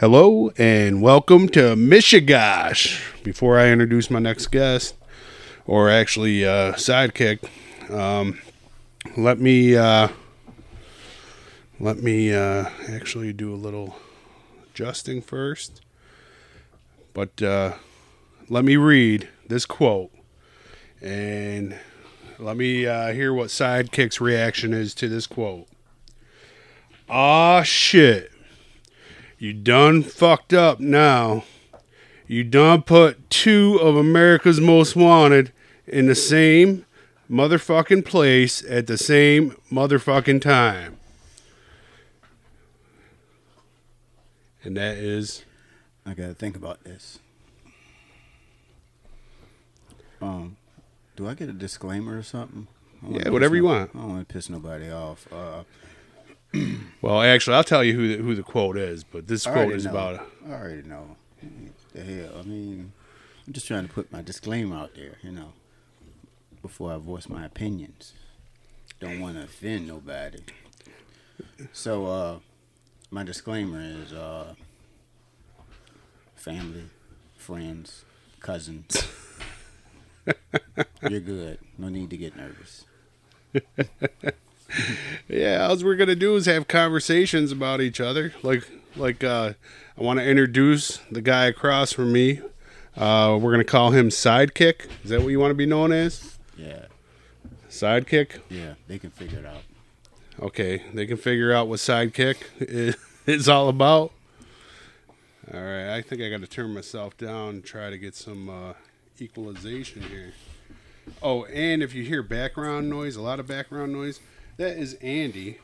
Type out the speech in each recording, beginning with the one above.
Hello and welcome to Michigosh. Before I introduce my next guest, or actually uh, sidekick, um, let me uh, let me uh, actually do a little adjusting first. But uh, let me read this quote, and let me uh, hear what sidekick's reaction is to this quote. Ah shit. You done fucked up now. You done put two of America's most wanted in the same motherfucking place at the same motherfucking time. And that is I gotta think about this. Um, do I get a disclaimer or something? I don't wanna Yeah, whatever you want. I don't want to piss nobody off. Uh, well, actually, I'll tell you who the, who the quote is, but this I quote is know. about I already know. The hell, I mean, I'm just trying to put my disclaimer out there, you know, before I voice my opinions. Don't want to offend nobody. So, uh, my disclaimer is uh, family, friends, cousins. You're good. No need to get nervous. Yeah, all we're gonna do is have conversations about each other. Like, like uh, I want to introduce the guy across from me. Uh, we're gonna call him Sidekick. Is that what you want to be known as? Yeah, Sidekick. yeah, they can figure it out. Okay, they can figure out what Sidekick is, all about. All right, I think I got to turn myself down and try to get some uh, equalization here. Oh, and if you hear background noise, a lot of background noise, that is Andy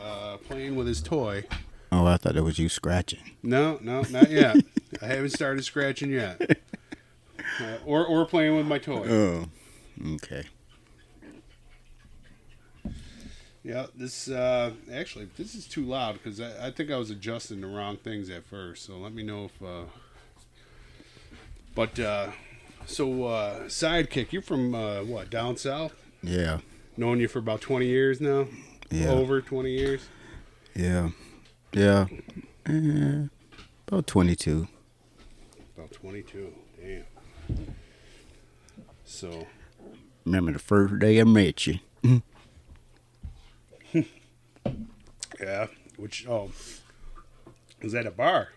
uh, playing with his toy. Oh, I thought it was you scratching. No, no, not yet. I haven't started scratching yet. Uh, or, or playing with my toy. Oh, okay. Yeah, this uh, actually this is too loud because I, I think I was adjusting the wrong things at first. So let me know if. Uh... But uh, so uh, sidekick, you're from uh, what down south? Yeah, Known you for about twenty years now. yeah. Over twenty years. Yeah, yeah, Eh, about twenty-two. About twenty-two. Damn. So Remember the first day I met you? yeah, which oh, was that a bar?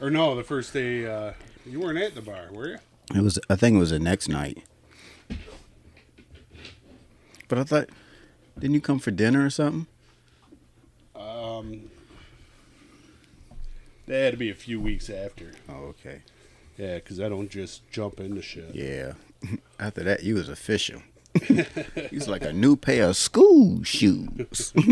Or no, the first day uh, you weren't at the bar, were you? It was. I think it was the next night. But I thought, didn't you come for dinner or something? Um, that had to be a few weeks after. Oh, okay. Yeah, because I don't just jump into shit. Yeah. After that, you was official. He's like a new pair of school shoes.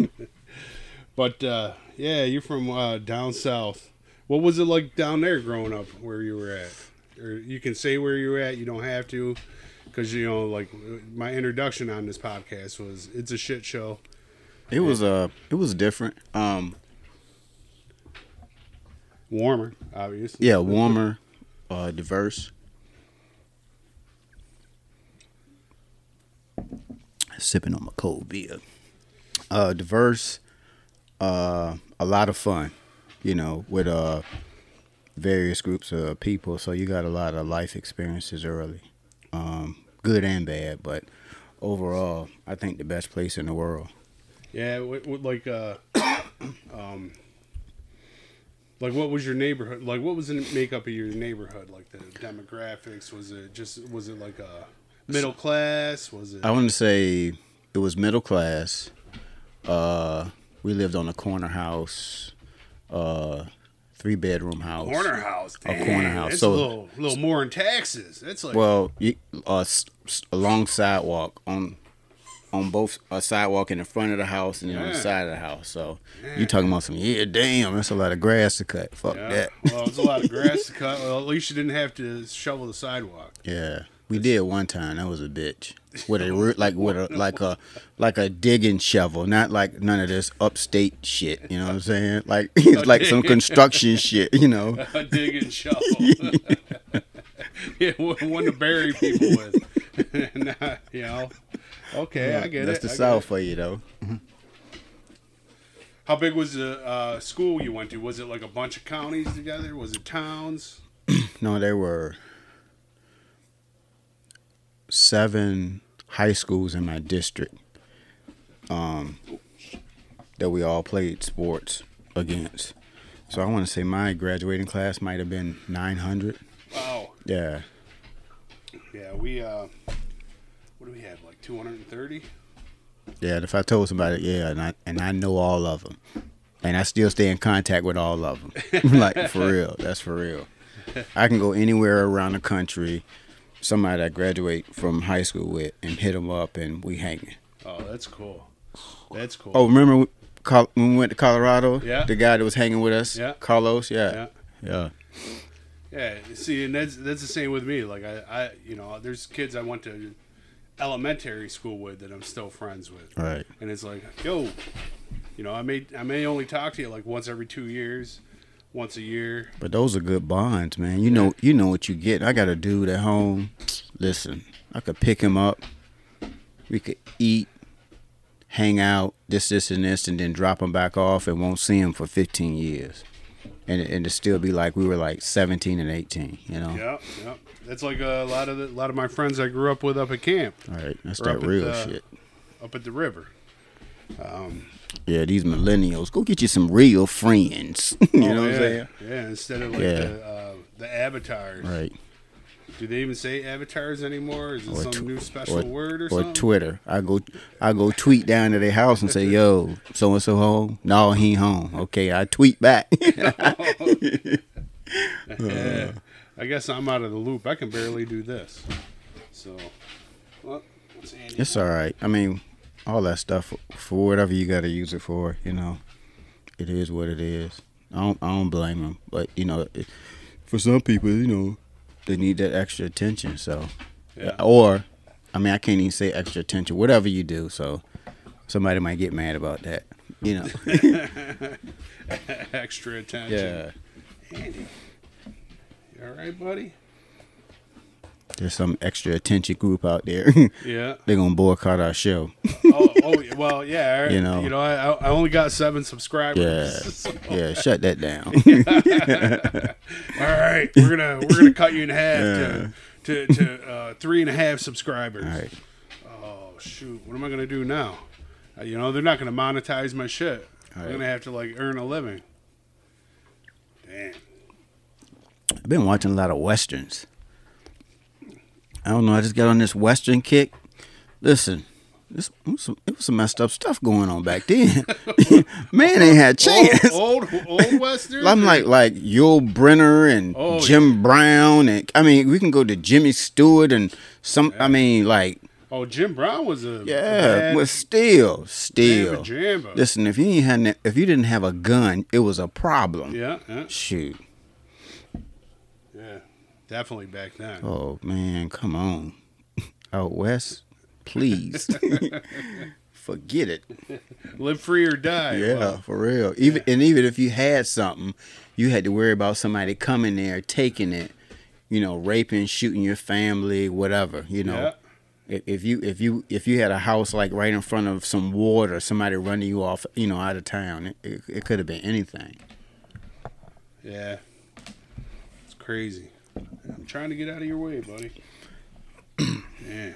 But uh, yeah, you're from uh, down south. What was it like down there growing up where you were at? Or you can say where you were at. You don't have to, because you know, like my introduction on this podcast was it's a shit show. It was uh, it was different. Um, Warmer, obviously. yeah, warmer, uh, diverse. Sipping on my cold beer. Uh, diverse, uh, a lot of fun, you know, with uh various groups of people. So you got a lot of life experiences early, um, good and bad. But overall, I think the best place in the world. Yeah, like uh, um, like what was your neighborhood? Like what was the makeup of your neighborhood? Like the demographics? Was it just was it like a middle class? Was it? I want to say it was middle class. Uh, we lived on a corner house, uh, three bedroom house. corner house. A corner house. That's So- a little, little more in taxes. That's like Well, you, uh, a long sidewalk on on both a sidewalk in the front of the house and then on the side of the house. So you talking about some? Yeah, damn, that's a lot of grass to cut. Fuck yeah. that. well, it's a lot of grass to cut. Well, at least you didn't have to shovel the sidewalk. Yeah, we did one time. That was a bitch with a like with a like a like a digging shovel, not like none of this upstate shit. You know what I'm saying? Like it's like some construction shit. You know? A dig and shovel. yeah, one to bury people with. Nah, you know. Okay, I get That's it. the I South for you, though. How big was the uh, school you went to? Was it like a bunch of counties together? Was it towns? No, there were seven high schools in my district um, that we all played sports against. So I want to say my graduating class might have been 900. Wow. Yeah. Yeah, we uh, what do we have? Like 230? Yeah, if I told somebody, yeah, and I and I know all of them, and I still stay in contact with all of them, like for real, that's for real. I can go anywhere around the country, somebody I graduate from high school with, and hit them up, and we hanging. Oh, that's cool. That's cool. Oh, remember we- when we went to Colorado? Yeah. The guy that was hanging with us, Yeah. Carlos. yeah. Yeah, yeah, Yeah, see, and that's that's the same with me. Like I, I, you know, there's kids I went to elementary school with that I'm still friends with, right. and it's like, yo, you know, I may I may only talk to you like once every two years, once a year. But those are good bonds, man. You know, you know what you get. I got a dude at home. Listen, I could pick him up. We could eat, hang out, this, this, and this, and then drop him back off, and won't see him for 15 years, and and to still be like we were like 17 and 18. You know, Yeah, yeah. That's like a lot of the, a lot of my friends I grew up with up at camp, all right, that's that real the- shit. up at the river. Um, Yeah, these millennials, go get you some real friends. you Oh, know what yeah. I'm saying? Yeah, instead of like Yeah. the uh, the avatars. Right. Do they even say avatars anymore? Is it some tw- new special word or, or something? Or Twitter. I go I go tweet down to their house and say, "Yo, so and so home? No, he ain't home." Okay, I tweet back. I guess I'm out of the loop. I can barely do this. So, well, it's all right. I mean, all that stuff for whatever you got to use it for. You know, it is what it is. I don't I don't blame them, but you know, it, for some people, you know, they need that extra attention. So, Yeah. or I mean, I can't even say extra attention. Whatever you do, so somebody might get mad about that. You know. Extra attention. yeah. Andy. You all right, buddy? There's some extra attention group out there. Yeah. They're gonna boycott our show. oh, oh, well, yeah. You know. you know, I, I only got seven subscribers. Yeah. so- yeah, shut that down. all right, we're gonna we're gonna cut you in half to to, to uh, three and a half subscribers. All right. Oh shoot, what am I gonna do now? Uh, you know, they're not gonna monetize my shit. I'm Right. gonna have to like earn a living. Damn. I've been watching a lot of westerns. I don't know. I just got on this western kick. Listen, this it was some, it was some messed up stuff going on back then. Man, ain't had chance. Old old, old western. I'm like like Yul Brynner and Oh, Jim Brown and I mean we can go to Jimmy Stewart and some. I mean like oh, Jim Brown was a yeah, but still, still. Listen, if you ain't had if you didn't have a gun, it was a problem. Yeah, yeah, Shoot. Yeah. Definitely back then. Oh man, come on. Out west, please. Forget it. Live free or die. Yeah, Well, for real. Even and even if you had something, you had to worry about somebody coming there, taking it, you know, raping, shooting your family, whatever. You know, yeah. if, if you if you if you had a house like right in front of some water, somebody running you off, you know, out of town, it, it, it could have been anything. Yeah. It's crazy. I'm trying to get out of your way, buddy. yeah.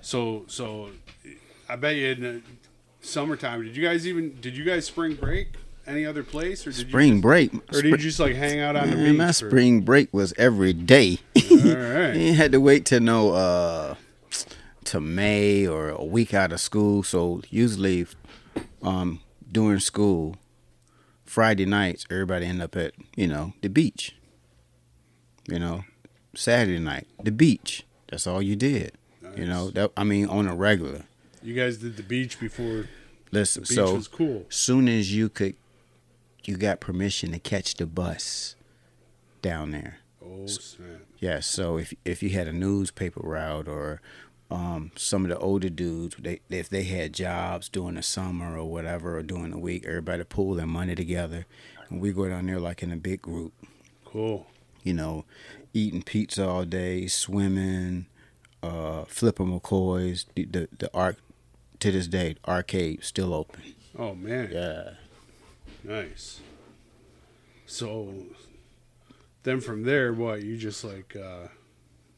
So so I bet you in the summertime, did you guys even did you guys spring break any other place or did Spring you break, or did you just like hang out on the man, beach? my for- spring break was every day. All You had to wait till no uh to May or a week out of school. So usually um during school, Friday nights everybody end up at, you know, the beach. You know, Saturday night, the beach. That's all you did. You know, that I mean on a regular. You guys did the beach before Listen, the beach so was cool. soon as you could you got permission to catch the bus down there. Oh snap. Yes, so if if you had a newspaper route or um, some of the older dudes, they if they had jobs during the summer or whatever or during the week, everybody pull their money together, and we go down there like in a big group. Cool. You know, eating pizza all day, swimming, uh, flipping McCoys. The the, the arc to this day, arcade still open. Oh man, Yeah. nice. So then from there, what you just like uh,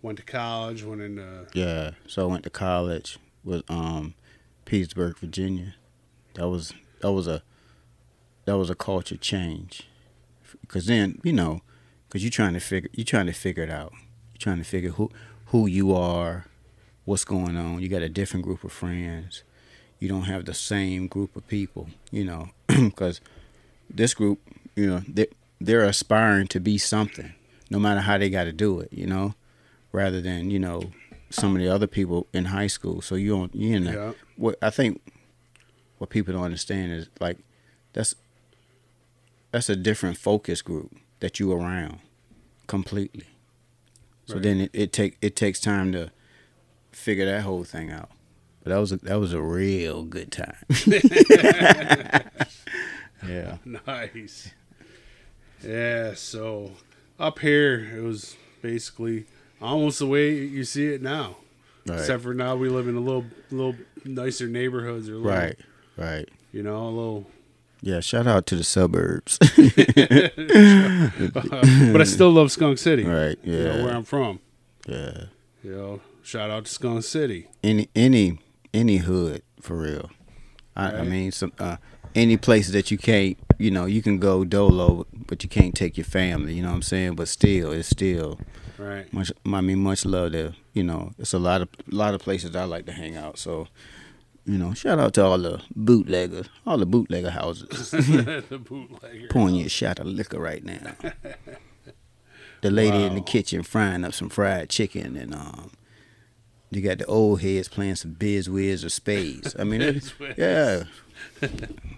went to college, went into Yeah. So I went to college with um Petersburg, Virginia. That was that was a that was a culture change. Cause then you know, cause you're trying to figure you're trying to figure it out. You're trying to figure who who you are, what's going on. You got a different group of friends. You don't have the same group of people. You know, because this group, you know, they they're aspiring to be something, no matter how they got to do it. You know, rather than you know some of the other people in high school. So you don't you know yeah, what I think what people don't understand is like that's that's a different focus group that you around completely. So Right. then it, it take it takes time to figure that whole thing out. But that was a, that was a real good time. yeah. nice. Yeah, so up here it was basically almost the way you see it now. Right. Except for now we live in a little little nicer neighborhoods or little, right. Right. you know, a little Yeah, shout out to the suburbs. but I still love Skunk City. right. Yeah. You know, where I'm from. Yeah. You know, shout out to Skunk City. any any any hood for real. I, I mean, some uh, any place that you can't, you know, you can go dolo, but you can't take your family. You know what I'm saying? But still, it's still Right. much. I mean, much love there. You know, it's a lot of lot of places I like to hang out. So, you know, shout out to all the bootleggers, all the bootlegger houses. the bootlegger. Pouring you a shot of liquor right now. The lady in the kitchen frying up some fried chicken, and um, you got the old heads playing some bid whist or spades. I mean, it- yeah,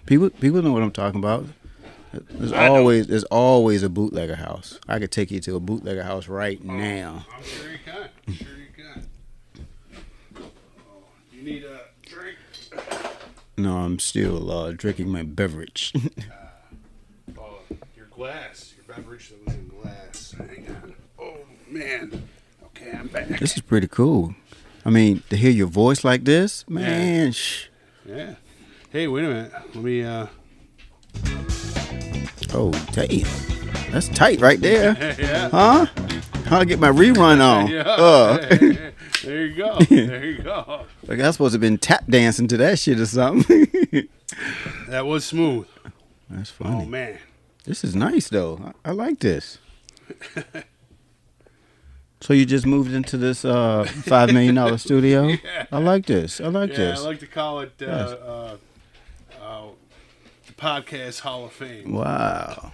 people people know what I'm talking about. There's I always there's always a bootlegger house. I could take you to a bootlegger house right now. I'm sure you can. I'm sure you can. Oh, you need a? No, I'm still uh, drinking my beverage. Oh, your glass, your beverage that was in glass. Hang on. Oh man. Okay, I'm back. this is pretty cool. I mean, to hear your voice like this, man. Shh. Yeah. Hey, wait a minute. Let me. uh Oh, damn. That's tight right there. Yeah. Huh? How to get my rerun on? Yeah. Uh, there you go. There you go. like I supposed to have been tap dancing to that shit or something. That was smooth. That's funny. Oh man. This is nice though. I, I like this. so you just moved into this uh, five million dollar studio? Yeah. I like this. I like Yeah, this. I like to call it uh, Yes. uh, uh, the podcast Hall of Fame. wow.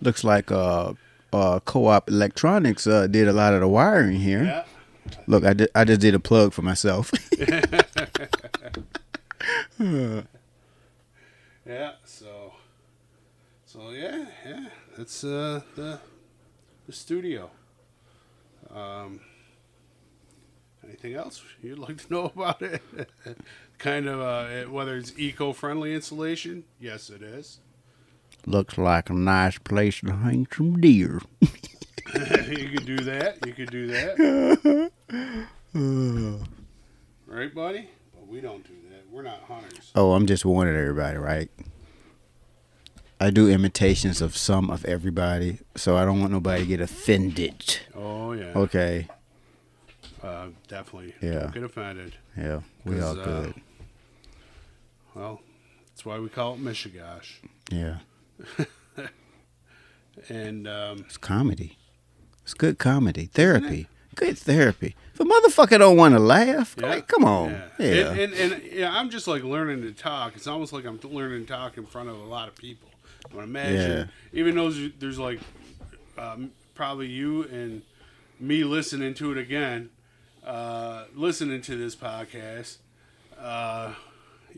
Looks like uh, uh, co-op electronics uh, did a lot of the wiring here. Yeah. Look, I did, I just did a plug for myself. Yeah. So. So yeah, yeah. That's uh, the the studio. Um. Anything else you'd like to know about it? kind of uh, whether it's eco-friendly installation. Yes, it is. Looks like a nice place to hang some deer. you could do that. You could do that. right, buddy? But we don't do that. We're not hunters. Oh, I'm just warning everybody, right? I do imitations of some of everybody, so I don't want nobody to get offended. Oh yeah. Okay. Uh, definitely. Yeah. Don't get offended. Yeah, we all uh, good. Well, that's why we call it Michigash. Yeah. And um, It's comedy. It's good comedy. Therapy. Good therapy. If a motherfucker don't want to laugh, yeah, like, come on. Yeah. And, and, and yeah, I'm just like learning to talk. It's almost like I'm learning to talk in front of a lot of people. I would imagine, even though there's, there's like um, probably you and me listening to it again, uh, listening to this podcast. Uh,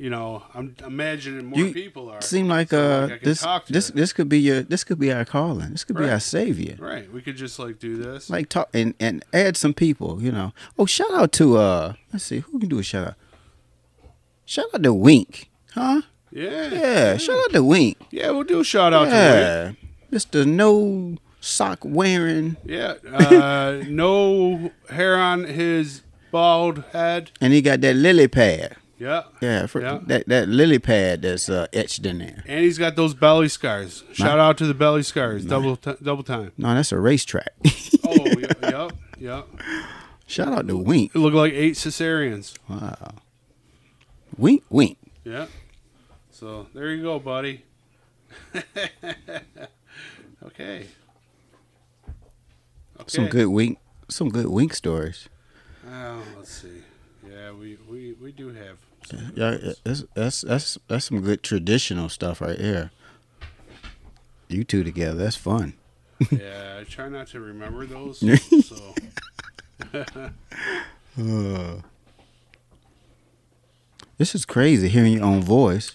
you know, I'm imagining more You people are. Seem like uh like, this this them. this could be your this could be our calling. This could be our savior. Right. We could just like do this. Like talk and, and add some people, you know. Oh, shout out to uh let's see, who can do a shout out? Shout out to Wink. Huh? yeah. Yeah, shout out to Wink. Yeah, we'll do a shout out to Wink. Mr. No sock wearing Yeah. Uh, no hair on his bald head. and he got that lily pad. Yeah. Yeah, for, Yeah. that that lily pad that's uh, etched in there. And he's got those belly scars. Shout out to the belly scars. Double t- double time. No, that's a racetrack. Oh, yep, yep, yep. Shout out to Wink. It looked like eight cesareans. Wow. Wink, wink. Yeah. So there you go, buddy. okay. Okay. Some good wink. Some good wink stories. Oh, let's see. Yeah, we, we, we do have. Yeah, that's that's that's that's some good traditional stuff right there. You two together, that's fun. yeah, I try not to remember those. so This is crazy hearing your own voice.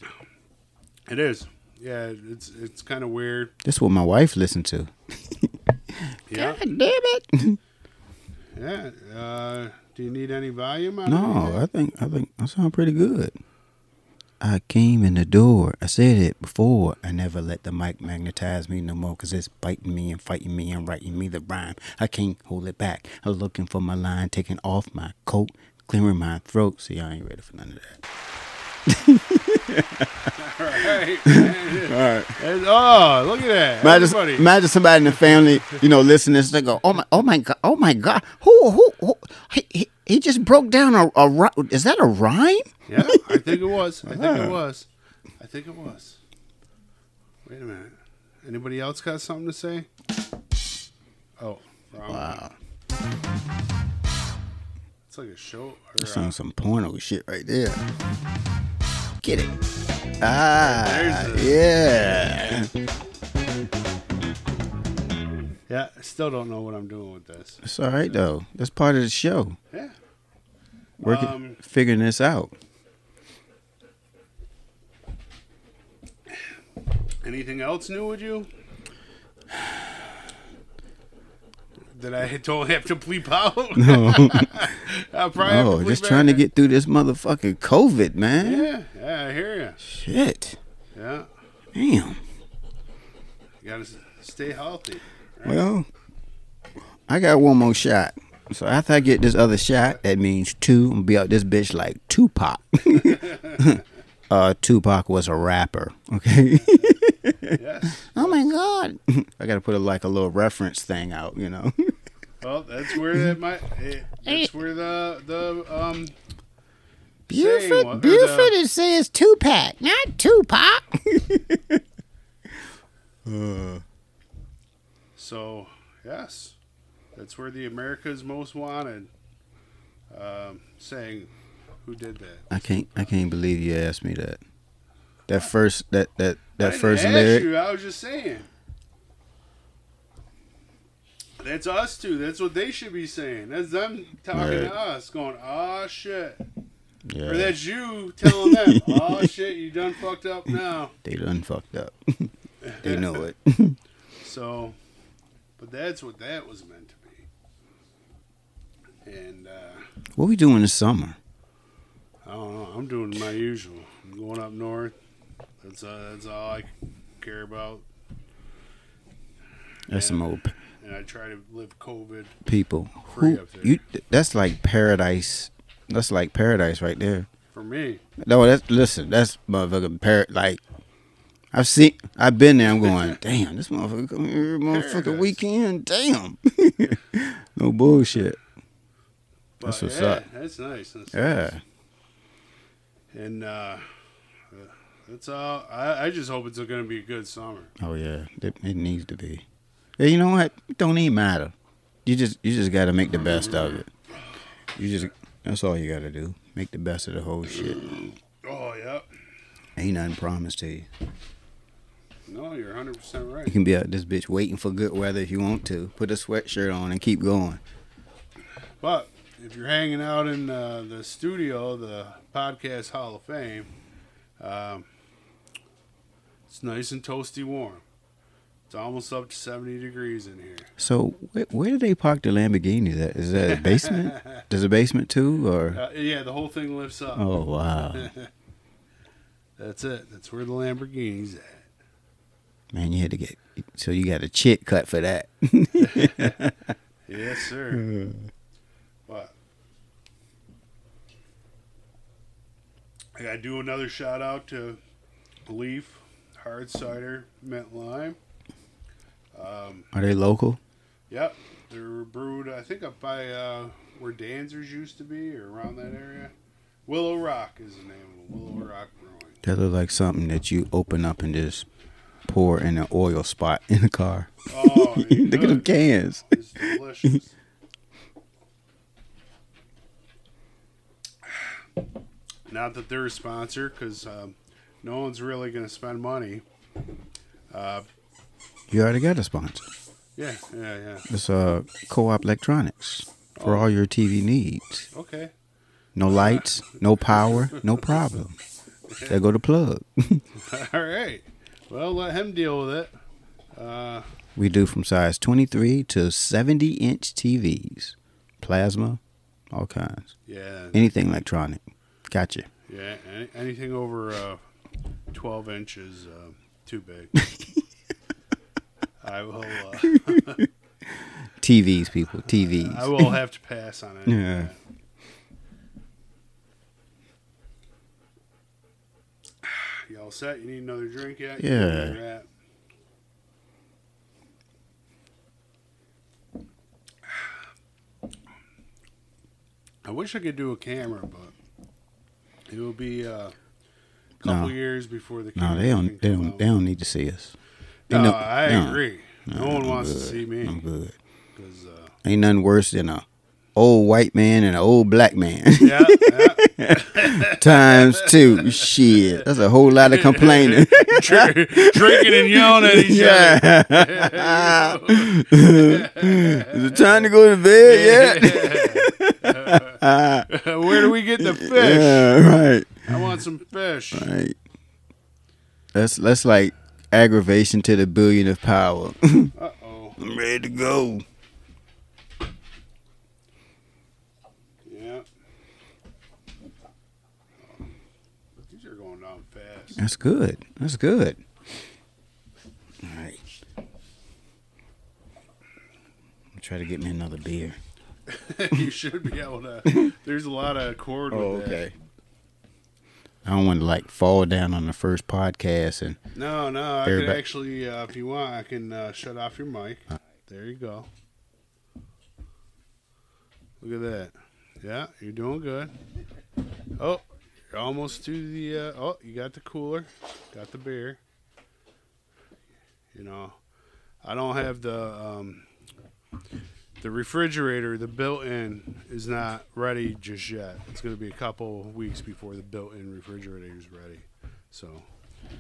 it is. Yeah, it's it's kind of weird. That's what my wife listened to. Yeah. God damn it! Yeah. Uh, do you need any volume No. I think I think I sound pretty good. I came in the door. I said it before. I never let the mic magnetize me no more because it's biting me and fighting me and writing me the rhyme. I can't hold it back. I'm looking for my line, taking off my coat, clearing my throat. See, I ain't ready for none of that. All right. man. And- oh, look at that. Imagine, Everybody. imagine somebody in the family, you know, listening. They go, "Oh my, oh my god, oh my god, who, who, who he, he, he just broke down a, a, is that a rhyme?" Yeah, I think it was. I think it was. I think it was. Wait a minute. Anybody else got something to say? Oh, wrong. Wow, It's like a show. Or, uh, sounds some porno shit right there. Get it? Ah, yeah. yeah, I still don't know what I'm doing with this. It's all right though. That's part of the show. Yeah. Working, Um, figuring this out. Anything else new with you? That I don't have to bleep out? No, I oh, just trying to get through this motherfucking COVID, man. Yeah, yeah, I hear you. Shit, Yeah, damn. you gotta stay healthy. Well, I got one more shot. So after I get this other shot, that means two. I'm gonna be out this bitch like Tupac. uh, Tupac was a rapper. Okay. Yes. oh my god. I gotta put a, like a little reference thing out. You know. Well, that's where that might. It, that's where the the um. Buford, or Buford the- it says Tupac, not Tupac. So yes, that's where the America's Most Wanted. Um, saying, who did that? I can't. I can't believe you asked me that. That first. That that I that didn't first lyric. You, I was just saying. That's us too. That's what they should be saying. That's them talking Right. to us, going, "Ah, shit," Yeah. or that's you telling them, "Oh shit, you done fucked up now." They done fucked up. they know it. So, but that's what that was meant to be. And uh, what we doing the summer? I don't know. I'm doing my usual. I'm going up north. That's uh, that's all I care about. That's some old p- And I try to live COVID. people. Free Who up there. you? That's like paradise. That's like paradise right there. For me, No, that's listen. That's motherfucking par. Like I've seen. I've been there. I'm going. Damn, this motherfucker come here, motherfucker Paradise. weekend. Damn. no bullshit. but That's what's yeah, up. That's nice. That's Yeah. nice. And uh, that's all. I, I just hope it's going to be a good summer. Oh yeah. It, it needs to be. You know what? It don't even matter. You just you just got to make the best of it. You just that's all you got to do. Make the best of the whole shit. Oh yeah. Ain't nothing promised to you. No, you're 100 percent right. You can be out this bitch waiting for good weather if you want to. Put a sweatshirt on and keep going. But if you're hanging out in uh, the studio, the podcast Hall of Fame, um, it's nice and toasty warm. It's almost up to 70 degrees in here. So where, where do they park the Lamborghini? at? Is that a basement? There's a basement too, or Uh, yeah, the whole thing lifts up. oh wow, That's it. That's where the Lamborghini's at. man, you had to get so you got a chit cut for that. Yes, sir. But I gotta do another shout out to Leaf Hard Cider Mint Lime. Um, Are they local? Yep, they're brewed. I think up by uh, where Danzer's used to be, or around that area. Willow Rock is the name of it. Willow Rock Brewing. That look like something that you open up and just pour in an oil spot in the car. Oh, Look at them could. cans. It's delicious. Not that they're a sponsor, because um, no one's really going to spend money. Uh, You already got a sponsor. yeah, yeah, yeah. It's uh, Co-op Electronics for Oh. all your TV needs. Okay. No lights, no power, no problem. There go the plug. All right. Well, let him deal with it. Uh, We do from size 23 to 70 inch TVs, plasma, all kinds. yeah, Anything electronic. Gotcha. yeah. Any, anything over uh, 12 inches, uh, too big. I will. Uh, TVs, people. TVs. I will have to pass on it. Yeah. You all set? You need another drink yet? Yeah. You know where you're at? I wish I could do a camera, but it will be uh, a couple No. years before the No, they don't. They don't. out. They don't need to see us. They No, know- I no. agree. No, No, one I'm wants to see me I'm good. 'cause, uh, Ain't nothing worse than a old white man and an old black man. yeah, yeah. Times two. Shit. That's a whole lot of complaining. Dr- drinking and yelling at each yeah. other. Is it time to go to bed yet? Where do we get the fish? Yeah, right. I want some fish. Right. That's that's like aggravation to the billion of power. Uh oh. I'm ready to go. Yeah. These are going down fast. That's good. That's good. All right. I'll try to get me another beer. you should be able to. There's a lot of cord with that. Okay. I don't want to like fall down on the first podcast and No, no. I could actually, uh, if you want, I can uh, shut off your mic. There you go. Look at that. Yeah, you're doing good. Oh, you're almost to the. Uh, oh, you got the cooler, got the beer. You know, I don't have the um, the refrigerator. The built-in is not ready just yet. It's going to be a couple weeks before the built-in refrigerator is ready. So,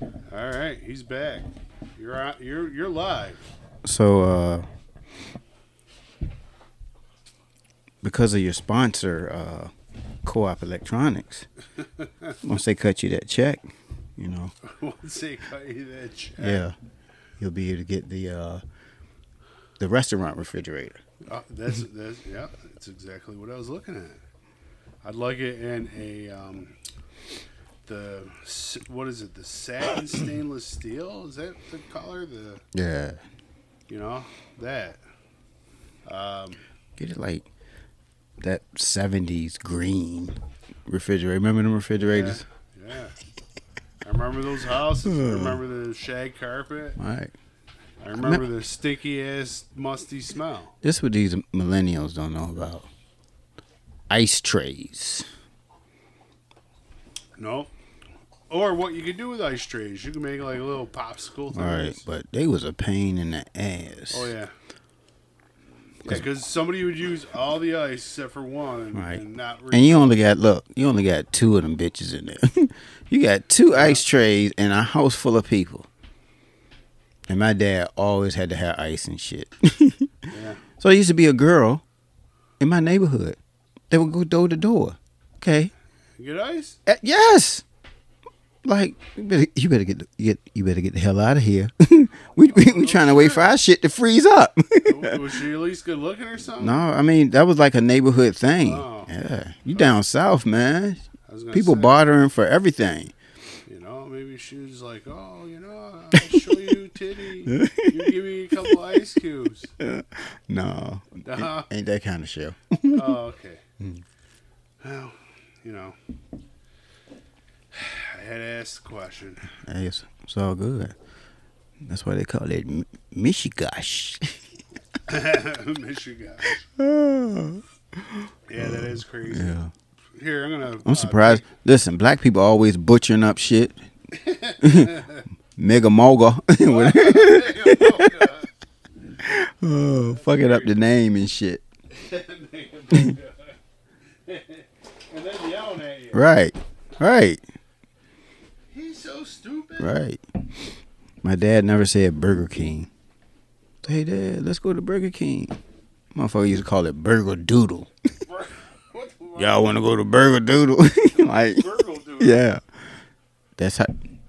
all right, he's back. You're on, you're you're live. so uh because of your sponsor, uh Co-op Electronics, once they cut you that check, you know, Once they cut you that check. yeah, you'll be able to get the uh the restaurant refrigerator. Uh, that's that's yeah. That's exactly what I was looking at. I'd like it in a um, the what is it? The satin stainless steel. Is that the color? The Yeah. you know that. Um, Get it like that seventies green refrigerator. Remember them refrigerators? yeah. I remember those houses. I remember the shag carpet. All right. I remember the stinky ass musty smell. This what these millennials don't know about. Ice trays. No. Or what you could do with ice trays. You can make like a little popsicle things. All right, but they was a pain in the ass. Oh yeah. Because somebody would use all the ice except for one, and, Right. and not. And you only got look, you only got two of them bitches in there. you got two ice trays and a house full of people. And my dad always had to have ice and shit. Yeah. So there used to be a girl in my neighborhood. They would go door to door. Okay. You get ice? Uh, yes. Like you better, you better get, the- get you better get the hell out of here. we we, we trying to wait for our shit to freeze up. Was she at least good looking or something? no, I mean that was like a neighborhood thing. Oh. Yeah, you down south, man. I People say, bartering for everything. You know, maybe she was like, "Oh, you know, I'll show you titty. You give me a couple ice cubes." No, Uh-huh. ain't that kind of show. Oh, okay. Hmm. Well, you know, I had to ask the question. Hey, it's, it's all good. That's why they call it M- Michigash. Michigan. yeah. Yeah, that is crazy. Yeah. Here, I'm gonna. I'm uh, surprised. Listen, black people always butchering up shit. Mega moga. oh, fucking up the name and shit. and then yelling at you. Right. Right. He's so stupid. Right. My dad never said Burger King. Hey dad, let's go to Burger King. Motherfucker used to call it Burger Doodle. Y'all want to go to Burger Doodle? like, Burgle dude. yeah. That's how.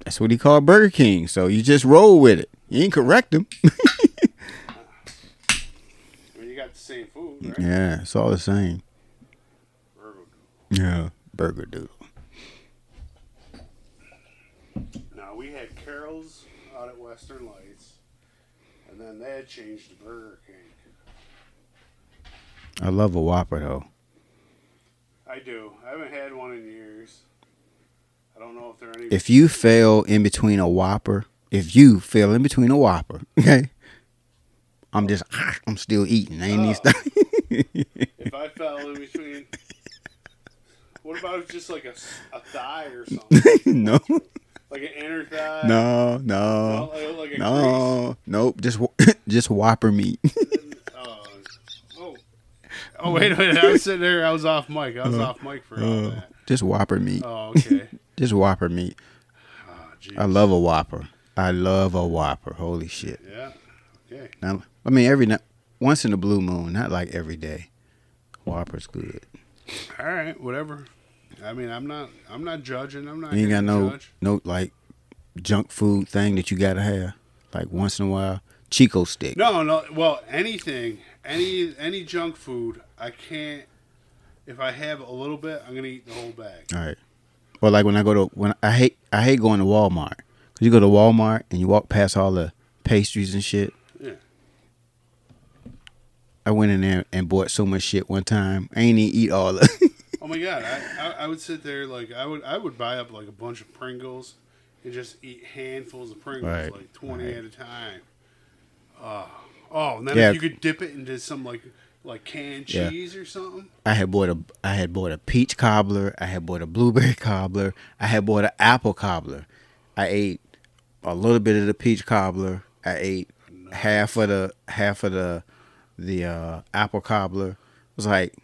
That's what he called Burger King. So you just roll with it. You ain't correct him. I mean, you got the same food, right? yeah, it's all the same. Burger dude. Yeah, Burger Doodle. Now we had Carrols out at Western Lights, and then they had changed to Burger King. I love a Whopper though. I do. I haven't had one in years. I don't know if they're any. If you fail in between a Whopper, if you fail in between a Whopper, okay, I'm just I'm still eating. I ain't need Oh. stuff. if I fell in between. What about just like a, a thigh or something? no, Like an inner thigh? no, No, no, like, like a no, nope. Just just Whopper meat. Oh. oh. Oh, wait a minute. I was sitting there. I was off mic. I was off mic for all Uh, that. just Whopper meat. Oh, okay. Just Whopper meat. Oh. I love a Whopper. I love a Whopper. Holy shit. Yeah. Okay. Now, I mean, every night, once in a blue moon, not like every day. Whopper's good. All right. Whatever. I mean, I'm not. I'm not judging. I'm not. You ain't got no Judge. no like junk food thing that you gotta have. Like once in a while, Chick-O-Stick. No, no. Well, anything, any any junk food, I can't. If I have a little bit, I'm gonna eat the whole bag. All right. Or like when I go to when I hate I hate going to Walmart because you go to Walmart and you walk past all the pastries and shit. Yeah. I went in there and bought so much shit one time. I ain't even eat all of. it. Oh my god, I, I I would sit there like I would I would buy up like a bunch of Pringles and just eat handfuls of Pringles, Right, like twenty right. at a time. Oh, oh, and then Yeah. if you could dip it into some like like canned Yeah. cheese or something. I had bought a I had bought a peach cobbler. I had bought a blueberry cobbler. I had bought an apple cobbler. I ate a little bit of the peach cobbler. I ate half of the half of the the uh, apple cobbler. It was like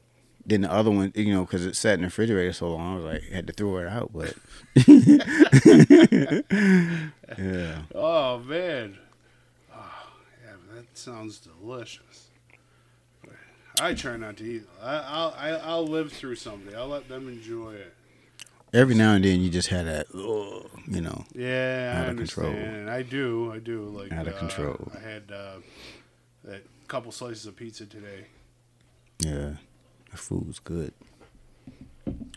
then the other one, you know, because it sat in the refrigerator so long, I was like had to throw it out. But yeah, Oh man, oh, yeah, that sounds delicious. I try not to eat. I, I'll I, I'll live through somebody. I'll let them enjoy it. every now and then you just had that, ugh, you know. Yeah, Out I of control. understand. And I do. I do. Like Out of uh, control. I had uh, that couple slices of pizza today. Yeah, the food was good.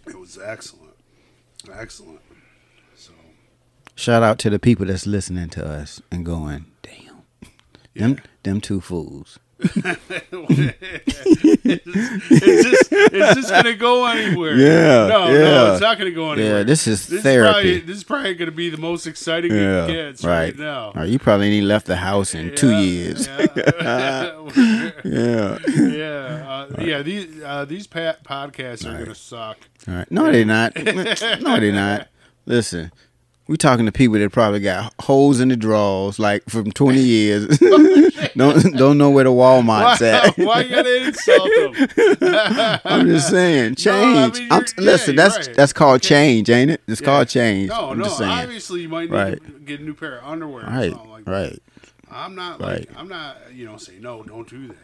It was excellent, excellent. So Shout out to the people that's listening to us and going, damn, them them two fools. Is, this, is this gonna go anywhere? Yeah, No, no, it's not gonna go anywhere. Yeah, this is This therapy. Is probably, this is probably gonna be the most exciting yeah, gets right. right, now. Right, you probably ain't left the house in two years. Yeah, Yeah. yeah, uh, yeah. These uh, these pa- podcasts are Right. gonna suck. All right. No, they're not. no, they're not. Listen, we talking to people that probably got holes in the drawers, like from twenty years. don't don't know where the Walmart's Why, at. why you gotta insult them? I'm just saying, No, I change. mean, I'm you're- listen, that's right. that's called change, ain't it? It's Yeah. called change. No, I'm no. Obviously, you might need Right. to get a new pair of underwear or Right, something like that. right. I'm not like Right. I'm not. You know, say no. Don't do that.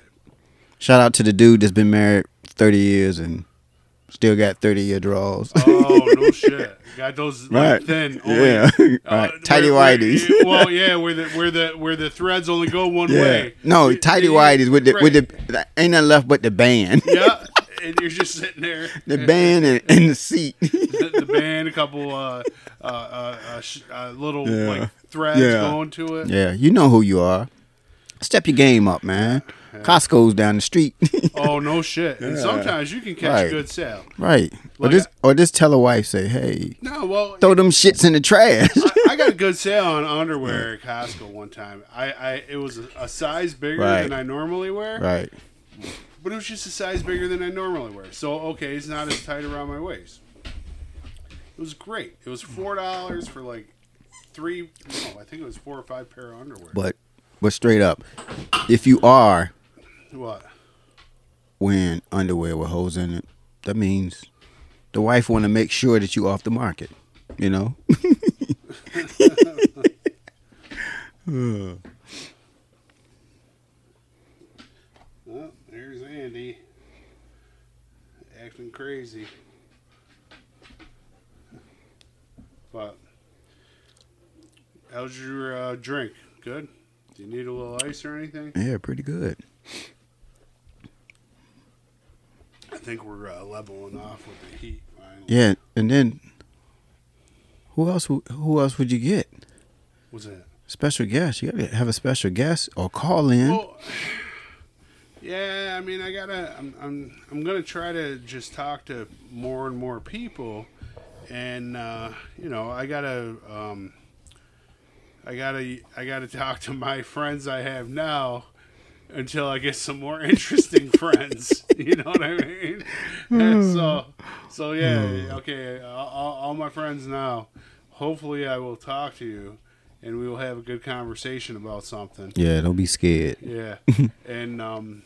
Shout out to the dude that's been married 30 years and still got 30 year draws. Oh no shit! Got those like, Right. thin. Yeah. Only, Right. Tidy where- where- whities. well, yeah, where the where the where the threads only go one yeah. way. No, you- whities with the with the ain't nothing left but the band. yeah, and you're just sitting there. the band and, and the seat. the, the band, a couple uh, uh, uh, uh, sh- uh, little Yeah. like threads Yeah. going to it. yeah, you know who you are. Step your game up, man. Costco's down the street. Oh no shit! And Yeah. sometimes you can catch Right. a good sale. right. Or just or just tell a wife, say, hey, No, well, throw them shits in the trash. I, I got a good sale on underwear at Costco one time. I, I it was a, a size bigger Right. than I normally wear, right. but it was just a size bigger than I normally wear. So okay, it's not as tight around my waist. It was great. It was four dollars for like three. No, I think it was four or five pair of underwear. But but straight up, if you are what? wearing underwear with holes in it, that means the wife want to make sure that you off the market. You know. Well, there's Andy acting crazy. But how's your uh, drink? Good. Do you need a little ice or anything? Yeah, pretty good. I think we're uh, leveling off with the heat. Finally. Yeah, and then who else? Who, who else would you get? What's that? Special guest. You gotta have a special guest or call in. Well, yeah, I mean, I gotta. I'm, I'm, I'm gonna try to just talk to more and more people, and uh, you know, I gotta, um, I gotta, I gotta talk to my friends I have now until I get some more interesting friends. You know what I mean? And so, so yeah, okay. All, all all my friends now. Hopefully, I will talk to you, and we will have a good conversation about something. yeah, don't be scared. Yeah, and um,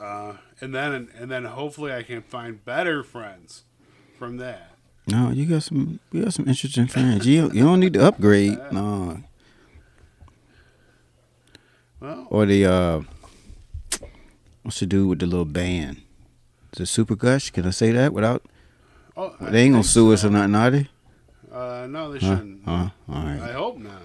uh, and then and then hopefully I can find better friends from that. No, you got some. You got some interesting friends. You you don't need to upgrade. No, Well, or the uh, what's the dude with the little band? Is it Super Gush? Can I say that without? oh, They ain't gonna sue us so. or nothing, are they? Uh, no, they Huh? shouldn't. Huh? all right. I hope not.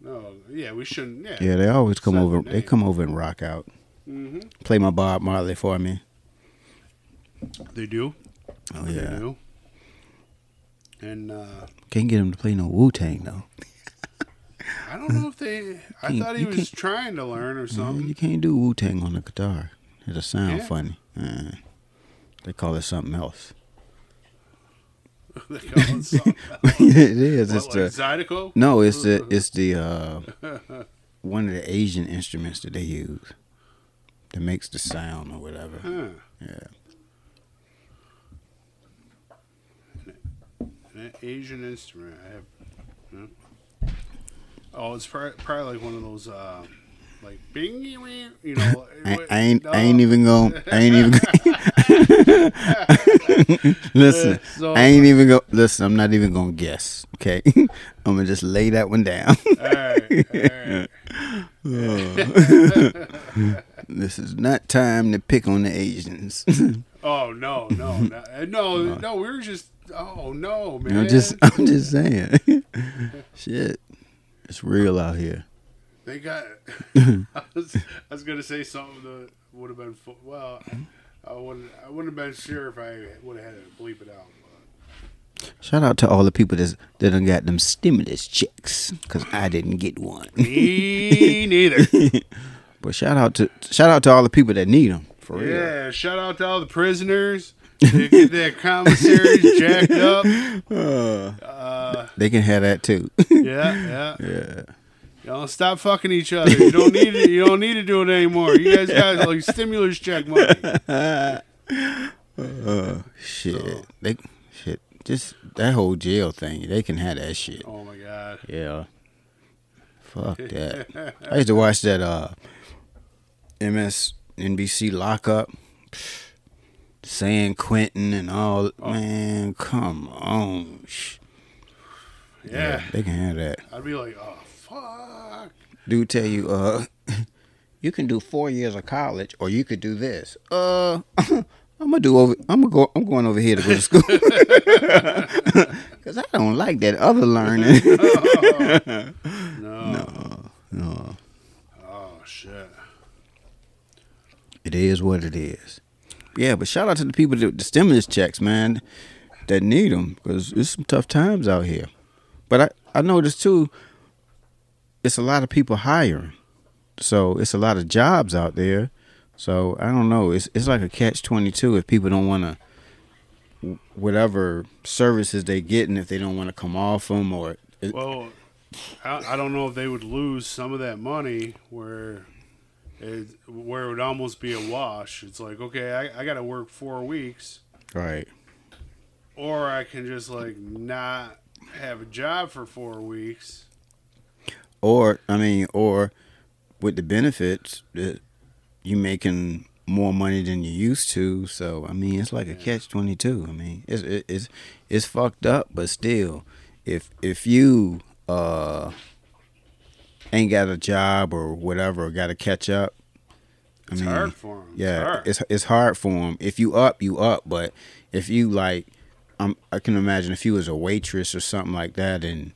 No, yeah, we shouldn't. Yeah. Yeah, they always come over. the They come over and rock out. hmm Play my Bob Marley for me. They do. Oh They yeah. do. And uh, Can't get them to play no Wu Tang though. I don't know if they. I thought he was trying to learn or something. you can't do Wu Tang on the guitar. It'll sound Yeah. funny. Uh, they call it something else. they call it something. it is. What, It's like the Zydeco? no. It's the it's the uh, one of the Asian instruments that they use that makes the sound or whatever. Huh. Yeah. An Asian instrument. I have. Oh, it's probably, probably like one of those, uh, like bing, you know. I, I ain't I ain't even going I ain't even Listen, So- I ain't even go listen, I'm not even gonna guess. Okay. I'm gonna just lay that one down. All right, all right. this is not time to pick on the Asians. Oh no, no, no, no, no. We were just. Oh no, man. I'm just I'm just saying. Shit. It's real out here. They got. I was, I was gonna say something that would have been. Well, I wouldn't. I wouldn't have been sure if I would have had to bleep it out. But. Shout out to all the people that's, that done got them stimulus checks, cause I didn't get one. Me neither. But shout out to shout out to all the people that need them for real. Yeah, shout out to all the prisoners. They get their commissaries jacked up. Uh, They can have that too. yeah, yeah. yeah. Y'all stop fucking each other. You don't need it. You don't need to do it anymore. You guys got like stimulus check money. Oh shit. So- They shit. Just that whole jail thing. They can have that shit. Oh my god. Yeah. Fuck that. I used to watch that uh MSNBC lockup. San Quentin and all man, come on. Sh- Yeah. They can have that. I'd be like, oh fuck. Dude tell you, uh you can do four years of college or you could do this. Uh I'm gonna do over I'm gonna go I'm going over here to go to school. Cause I don't like that other learning. no No. no. Oh shit. It is what it is. Yeah, but shout out to the people that the stimulus checks, man, that need them because it's some tough times out here. But I I noticed too, it's a lot of people hiring. so it's a lot of jobs out there. So I don't know. It's it's like a catch twenty two if people don't want to whatever services they getting if they don't want to come off them or it, Well, I, I don't know if they would lose some of that money where it where it would almost be a wash. It's like okay, I, I got to work four weeks, right. or I can just like not have a job for four weeks. Or I mean, or with the benefits, that you making more money than you used to. So I mean, it's like a catch twenty two. I mean, it's it, it's it's fucked up, but still, if if you uh ain't got a job or whatever, or got to catch up. I It's mean, hard for them. yeah, it's it's hard for them. If you up, you up. But if you like, um, I can imagine if you was a waitress or something like that, and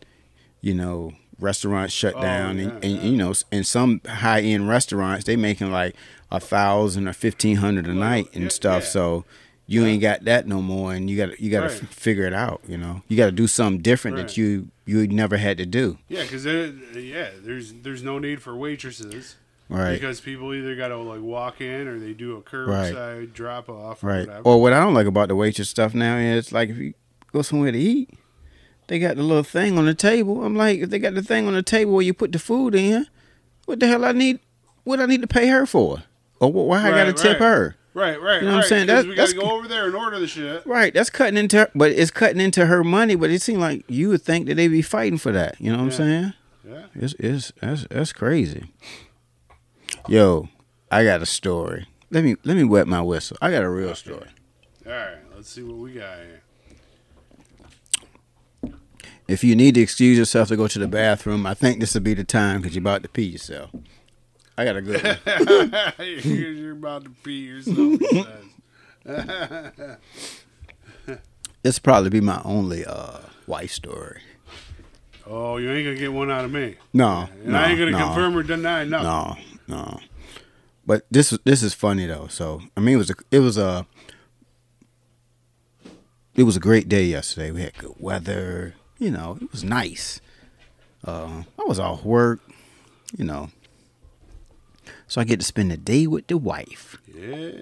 you know restaurants shut Oh, down, yeah, and, and yeah. you know, in some high end restaurants they making like a thousand or fifteen hundred a Well, night and yeah, stuff. So you ain't got that no more, and you got you got to Right. f- figure it out. You know, you got to do something different Right. that you you never had to do. Yeah, because yeah, there's there's no need for waitresses Right. because people either got to like walk in or they do a curbside drop off or Right. whatever. Or what I don't like about the waitress stuff now is like if you go somewhere to eat, they got the little thing on the table. I'm like, if they got the thing on the table where you put the food in, what the hell I need? What I need to pay her for? Or wh- why I got to Right, tip her? Right, right, You know what I'm saying? saying? 'cause That- we got to that's- go over there and order the shit. Right. That's cutting into, but it's cutting into her money. But it seemed like you would think that they'd be fighting for that. You know what I'm saying? Yeah. It's it's that's that's crazy. Yo, I got a story. Let me let me wet my whistle. I got a real story. All right, let's see what we got here. If you need to excuse yourself to go to the bathroom, I think this will be the time because you're about to pee yourself. I got a good one. you're, about to pee yourself. This will probably be my only uh, wife story. oh, you ain't gonna get one out of me. No, And no, I ain't gonna no, confirm or deny nothing. No, no. But this this is funny though. So I mean, it was a it was a it was a great day yesterday. We had good weather. You know, it was nice. Uh, I was off work. You know, so I get to spend the day with the wife. Yeah.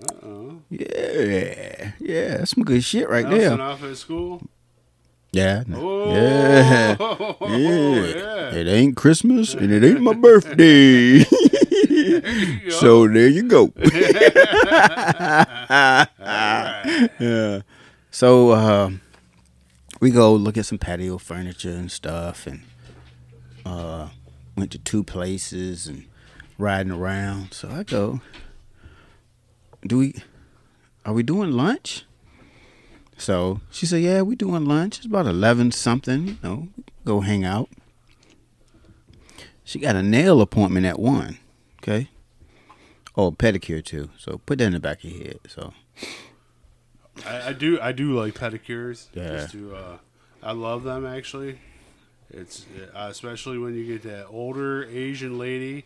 Uh oh. Yeah, yeah, that's some good shit right Nelson there. off at school. Yeah, Oh, yeah, yeah. yeah. It ain't Christmas and it ain't my birthday. go. so there you go. Alright. yeah. So uh, we go look at some patio furniture and stuff, and uh, went to two places and riding around. So I go. Do we? Are we doing lunch? So she said, "Yeah, we doing lunch. It's about eleven something. You know, go hang out." She got a nail appointment at one. Okay. Oh, pedicure too. So put that in the back of your head. So I, I do. I do like pedicures. Yeah. Just to, uh, I love them actually. It's uh, especially when you get that older Asian lady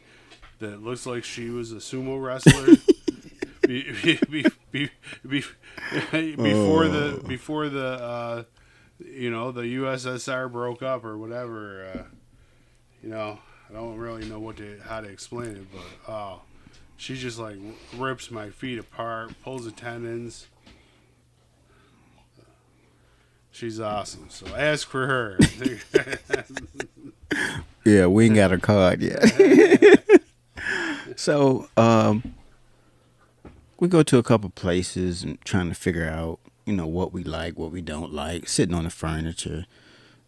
that looks like she was a sumo wrestler. be, be, be, be, be, before the before the uh, you know the USSR broke up or whatever. Uh, you know, I don't really know what to how to explain it, but oh, she just like rips my feet apart, pulls the tendons. She's awesome. So ask for her. Yeah, we ain't got a card yet. so, um, we go to a couple places and trying to figure out, you know, what we like, what we don't like, sitting on the furniture.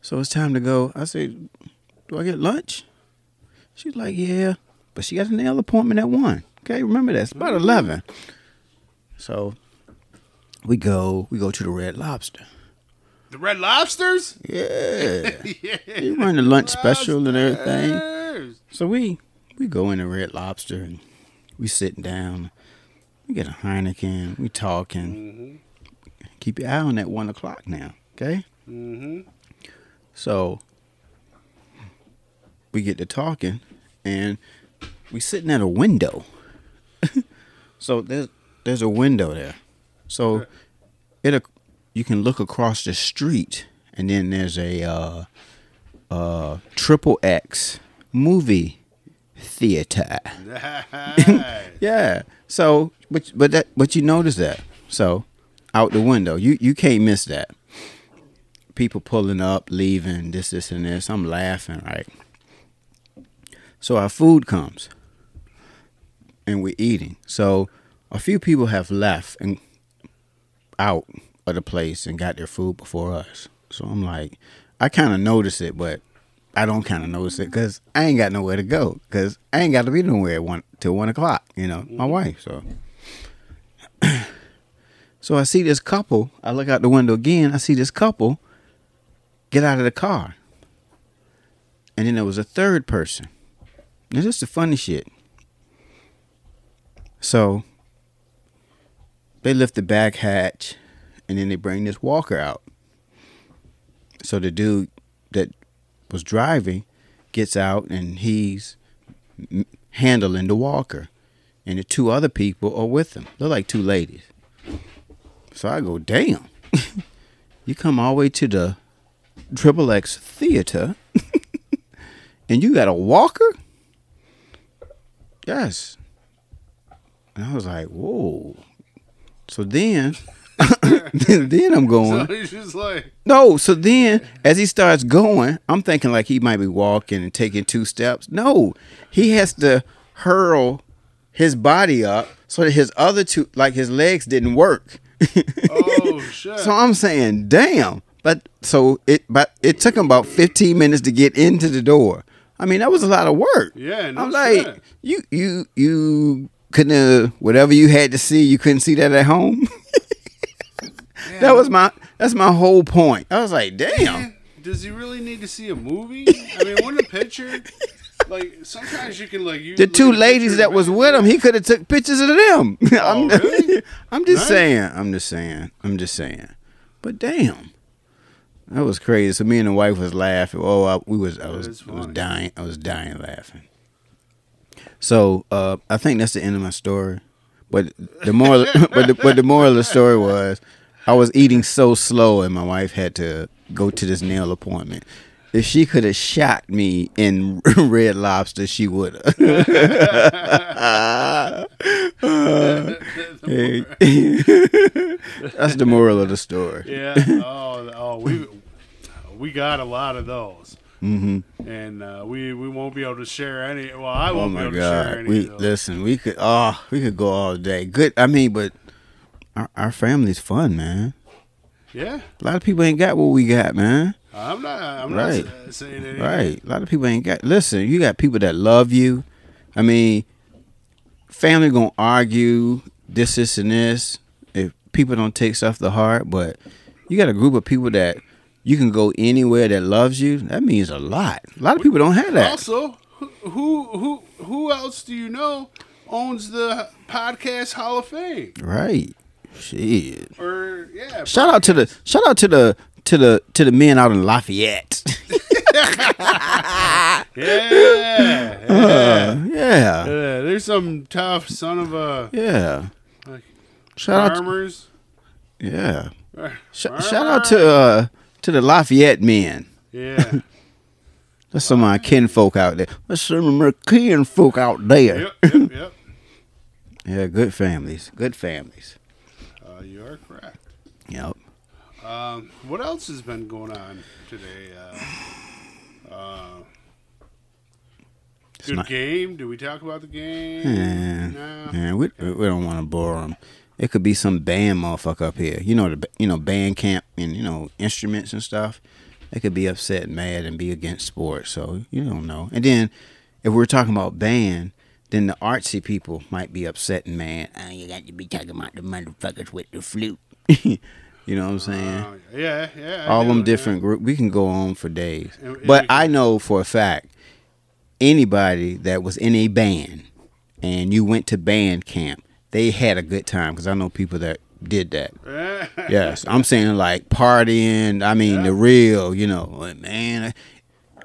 So it's time to go. I say, "Do I get lunch?" She's like, "Yeah," but she got a nail appointment at one. Okay, remember that. It's about eleven. So we go. We go to the Red Lobster. the Red Lobsters? Yeah, yeah. run the lunch special and everything. So we we go in the Red Lobster and we sitting down. We get a Heineken. We talking. Mhm. Keep your eye on that one o'clock now, okay? Mhm. So we get to talking, and we sitting at a window. so there's there's a window there. So it you can look across the street, and then there's a uh, uh, triple X movie Theater. Nice. Yeah. So, but but that but you notice that. So, out the window, you you can't miss that. People pulling up, leaving, this, this, and this. I'm laughing, right? So our food comes, and we're eating. So a few people have left and out of the place and got their food before us. So I'm like, I kind of notice it, but I don't kind of notice it because I ain't got nowhere to go because I ain't got to be nowhere at one till one o'clock. You know, my mm-hmm. wife. So, so I see this couple. I look out the window again. I see this couple get out of the car, and then there was a third person. And this is the funny shit. So they lift the back hatch, and then they bring this walker out. So the dude that was driving gets out and he's handling the walker, and the two other people are with him. They're like two ladies. So I go, damn. you come all the way to the Triple X Theater, and you got a walker? Yes. And I was like, whoa. So then, then I'm going. So he's just like, No, so then as he starts going, I'm thinking like he might be walking and taking two steps. No, he has to hurl his body up so that his other two, like his legs, didn't work. oh shit. so I'm saying, damn. But so it, but it took him about 15 minutes to get into the door. I mean, that was a lot of work. Yeah, no I'm like, you, you, you couldn't, uh, whatever you had to see, you couldn't see that at home. that was my, that's my whole point. I was like, damn. Does he really need to see a movie? I mean, wouldn't a picture like sometimes you can like you The two ladies that was with him, he could have took pictures of them. I'm, Oh, really? I'm just Nice. saying. I'm just saying. I'm just saying. But damn, that was crazy. So me and the wife was laughing. Oh, I, we was. I was. I was dying. I was dying laughing. So uh, I think that's the end of my story. But the moral, but the, but the moral of the story was, I was eating so slow, and my wife had to go to this nail appointment. If she could have shot me in Red Lobster, she would have. That's the moral of the story. Yeah. Oh, oh, we we got a lot of those, Mm-hmm. and uh, we we won't be able to share any. Well, I Oh won't be my able to share God! any. We of those. listen. We could. Oh, we could go all day. Good. I mean, but our, our family's fun, man. Yeah, A lot of people ain't got what we got, man. I'm not. I'm Right. not saying anything. Right. A lot of people ain't got. Listen, you got people that love you. I mean, family gonna argue this, this, and this. If people don't take stuff to heart, but you got a group of people that you can go anywhere that loves you. That means a lot. A lot of people don't have that. Also, who who who who else do you know owns the podcast Hall of Fame? Right. Shit. Or yeah, Shout out to the shout out to the to the to the men out in Lafayette. yeah, yeah. Uh, yeah. Yeah, there's some tough son of a Yeah. Like, Shout out to, farmers. yeah. Uh, Sh- shout out to uh to the Lafayette men. yeah. That's some of my kinfolk out there. That's some of my kinfolk out there. yep, yep, yep. Yeah, good families. Good families. You are correct. Yep. Um, what else has been going on today? Uh, uh, good not- game. Do we talk about the game? Yeah. No. Yeah, we, we don't want to bore them. It could be some band motherfucker up here. You know the you know band camp and you know instruments and stuff. They could be upset and mad and be against sports. So you don't know. And then if we're talking about band, then the artsy people might be upset and mad. Oh, you got to be talking about the motherfuckers with the flute. you know what I'm saying? Uh, yeah, yeah. All do, them yeah. different group. We can go on for days. And but can- I know for a fact anybody that was in a band and you went to band camp, they had a good time because I know people that did that. Yes, I'm saying like partying. I mean the real, you know, like, man.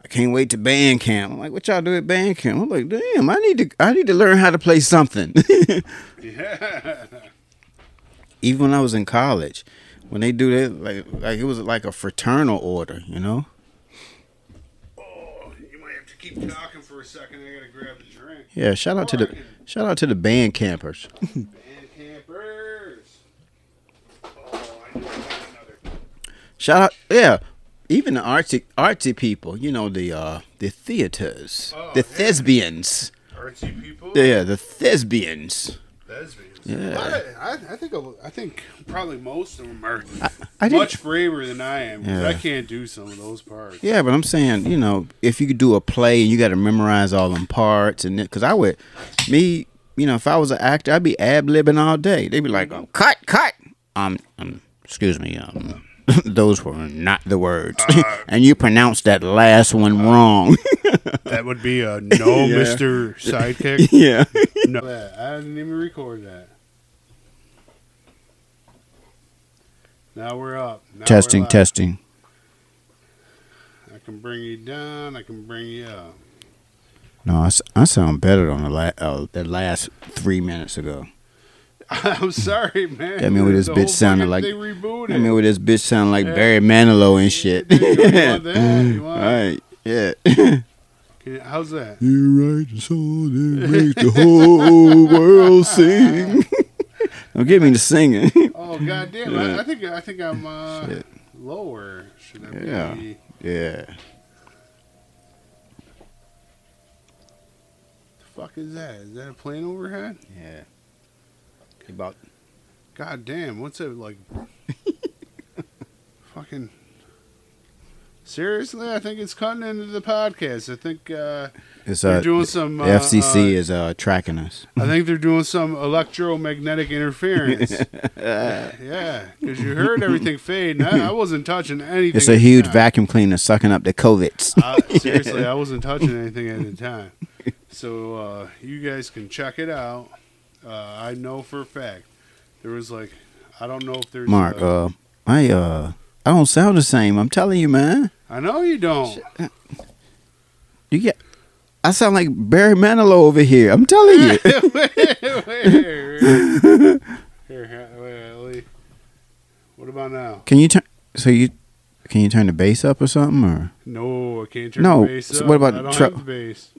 Can't wait to band camp. I'm like, what y'all do at band camp? I'm like, damn, I need to, I need to learn how to play something. yeah. Even when I was in college, when they do that, like, like it was like a fraternal order, you know. Oh, you might have to keep talking for a second, I gotta grab the drink. Yeah, shout out to the shout out to the band campers. Band campers. Oh, I knew I had another. Shout out, yeah, even the artsy artsy people. You know the uh the theaters, Oh, the yeah. thespians. Artsy people. Yeah, the thespians. Lesbians. Yeah. I, I, I think I think probably most of them are I did- much braver than I am. 'cause I can't do some of those parts. Yeah, but I'm saying, you know, if you could do a play and you got to memorize all them parts, and because I would, me, you know, if I was an actor, I'd be ab libbing all day. They'd be like, "Cut, cut." Um, um, excuse me. Um, those were not the words, and you pronounced that last one wrong. That would be a no, Yeah. Mister Sidekick. yeah. No, I didn't even record that. Now we're up. Now we're testing, testing. I can bring you down. I can bring you up. No, I sound better than the la- uh, the last three minutes ago. I'm sorry, man. I mean, with this bitch sounded like- they rebooted. I mean, with this bitch sound like Yeah. Barry Manilow and shit. You want that? Right? Yeah. You- how's that? You write the song that makes the whole world sing. Don't get me to singing. Oh goddamn! I, Yeah. I think I think I'm uh, Shit. lower. Should I Yeah. be? yeah. The fuck is that? Is that a plane overhead? Yeah. About God damn! What's it like? fucking. Seriously, I think it's cutting into the podcast. I think uh, it's they're uh, doing some. the Uh, FCC uh, is uh tracking us. I think they're doing some electromagnetic interference. yeah, because you heard everything fade, and I, I wasn't touching anything. It's a huge vacuum cleaner sucking up the COVIDs. Uh, seriously, I wasn't touching anything at the time. So uh, you guys can check it out. Uh, I know for a fact there was like I don't know if there's Mark, uh, uh, I uh, I don't sound the same. I'm telling you, man. I know you don't. You get. I sound like Barry Manilow over here. I'm telling you. wait, wait, here, wait, wait. What about now? Can you turn? So you can you turn the bass up or something or No, I can't turn No, the bass so up. what about I don't tru- have the bass.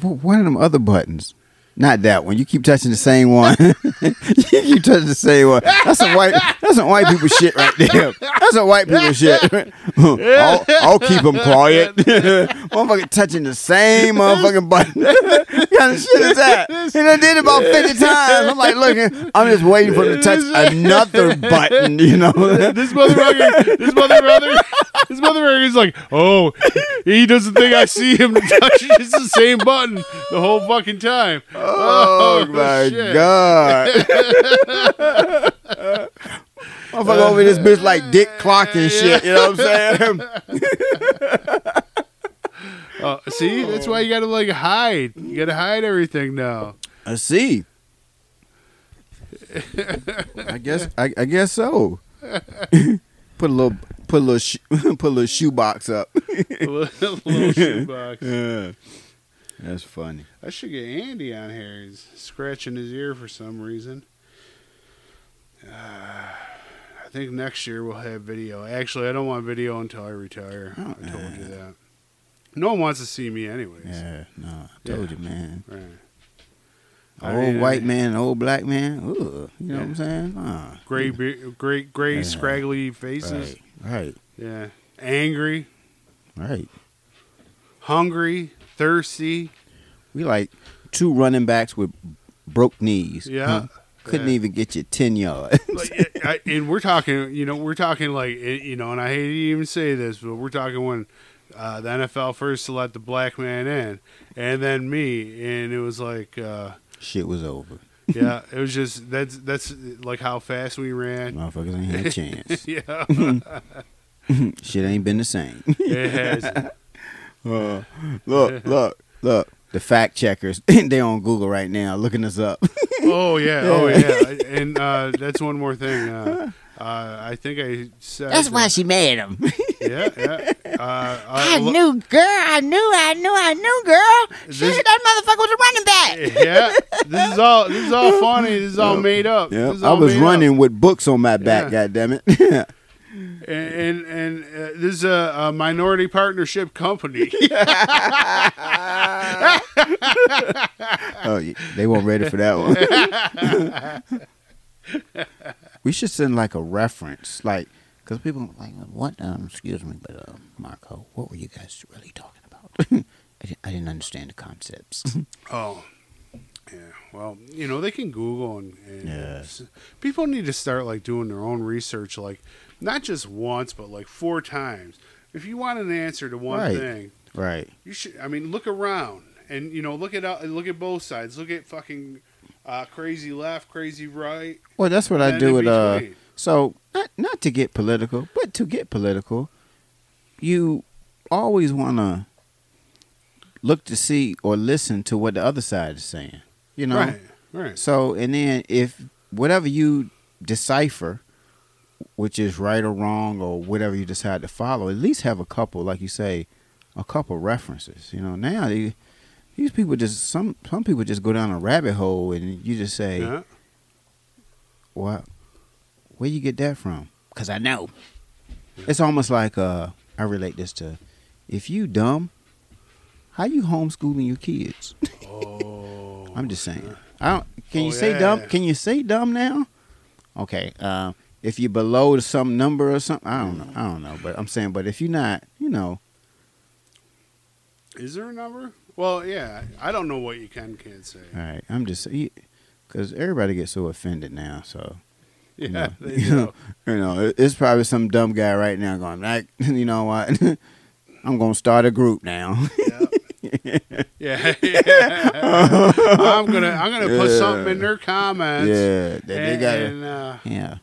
Wh- one of them other buttons? Not that one. You keep touching the same one. you keep touching the same one. That's some white. That's some white people shit right there. That's some white people shit. I'll, I'll keep them quiet. motherfucker touching the same motherfucking button. what kind of shit is that? And I did it about fifty times. I'm like looking. I'm just waiting for him to touch another button. You know. this motherfucker, this motherfucker, this motherfucker is like, oh, he doesn't think I see him touching the same button the whole fucking time. Oh, my shit. god. Motherfucker over this bitch like Dick Clark and shit. You know what I'm saying? Uh, see, that's why you gotta like hide. You gotta hide everything now. I see. I guess. I, I guess so. put a little. Put a little. Sh- put a little shoebox up. A little, little shoebox. yeah. That's funny. I should get Andy on here. He's scratching his ear for some reason. Uh, I think next year we'll have video. Actually, I don't want video until I retire. Oh, I told you that. No one wants to see me, anyways. Yeah. No, I told Yeah. you, man. Right. An old mean, white I- man, an old black man. Ugh, you know what I'm saying? Nah. Gray, gray, gray, scraggly faces. Right. Right. Yeah. Angry, Right. hungry, thirsty. We like two running backs with broke knees. Yeah. huh? Couldn't Yeah. even get you ten yards. like, I, and we're talking, you know, we're talking like, eh, you know, and I hate to even say this, but we're talking when uh, the NFL first to let the black man in, and then me, and it was like, uh, Shit was over. yeah, it was just that's that's like how fast we ran. Motherfuckers ain't had a chance. yeah, Shit ain't been the same. it has. Uh, look, look, look. The fact checkers. They're on Google right now looking us up. Oh yeah, oh yeah, and uh, that's one more thing. Uh, uh, I think I said That's why that- she made him. Yeah, yeah. Uh, I uh, lo- knew, girl. I knew, I knew, I knew, girl. This- Shit, that motherfucker was a running back. Yeah, this is all. This is all funny. This is all made up. Yeah, This is I was made up. running with books on my back. Yeah. God damn it. And and, and uh, this is a, a minority partnership company. Oh, they weren't ready for that one. we should send like a reference, like because people like what? Um, excuse me, but uh, Marco, what were you guys really talking about? I, didn't, I didn't understand the concepts. oh, yeah. Well, you know they can Google and, and Yeah. people need to start like doing their own research, like not just once, but like four times. If you want an answer to one Right. thing, right. you should. I mean, look around and you know look at uh, look at both sides. Look at fucking uh, crazy left, crazy right. Well, that's what I do with uh. So not not to get political, but to get political, you always want to look to see or listen to what the other side is saying. You know, Right, right. So, and then if whatever you decipher, which is right or wrong or whatever you decide to follow, at least have a couple, like you say, a couple references. You know, now they, these people just some some people just go down a rabbit hole and you just say, Yeah. "What? Where you get that from?" Because I know. It's almost like uh, I relate this to, if you dumb, how you homeschooling your kids? Oh, I'm just saying. I don't. Can Oh, you say yeah. dumb? Can you say dumb now? Okay. Uh, if you're below some number or something, I don't know. I don't know. But I'm saying, but if you're not, you know, Is there a number? Well, yeah. I don't know what you can can't say. all right. I'm just because everybody gets so offended now. So Yeah, you know, they you do. know, you know, it- it's probably some dumb guy right now going like, you know what? I'm gonna start a group now. yeah, yeah. yeah. I'm gonna I'm gonna put something in their comments. yeah, that they and, got. and, uh, Yeah.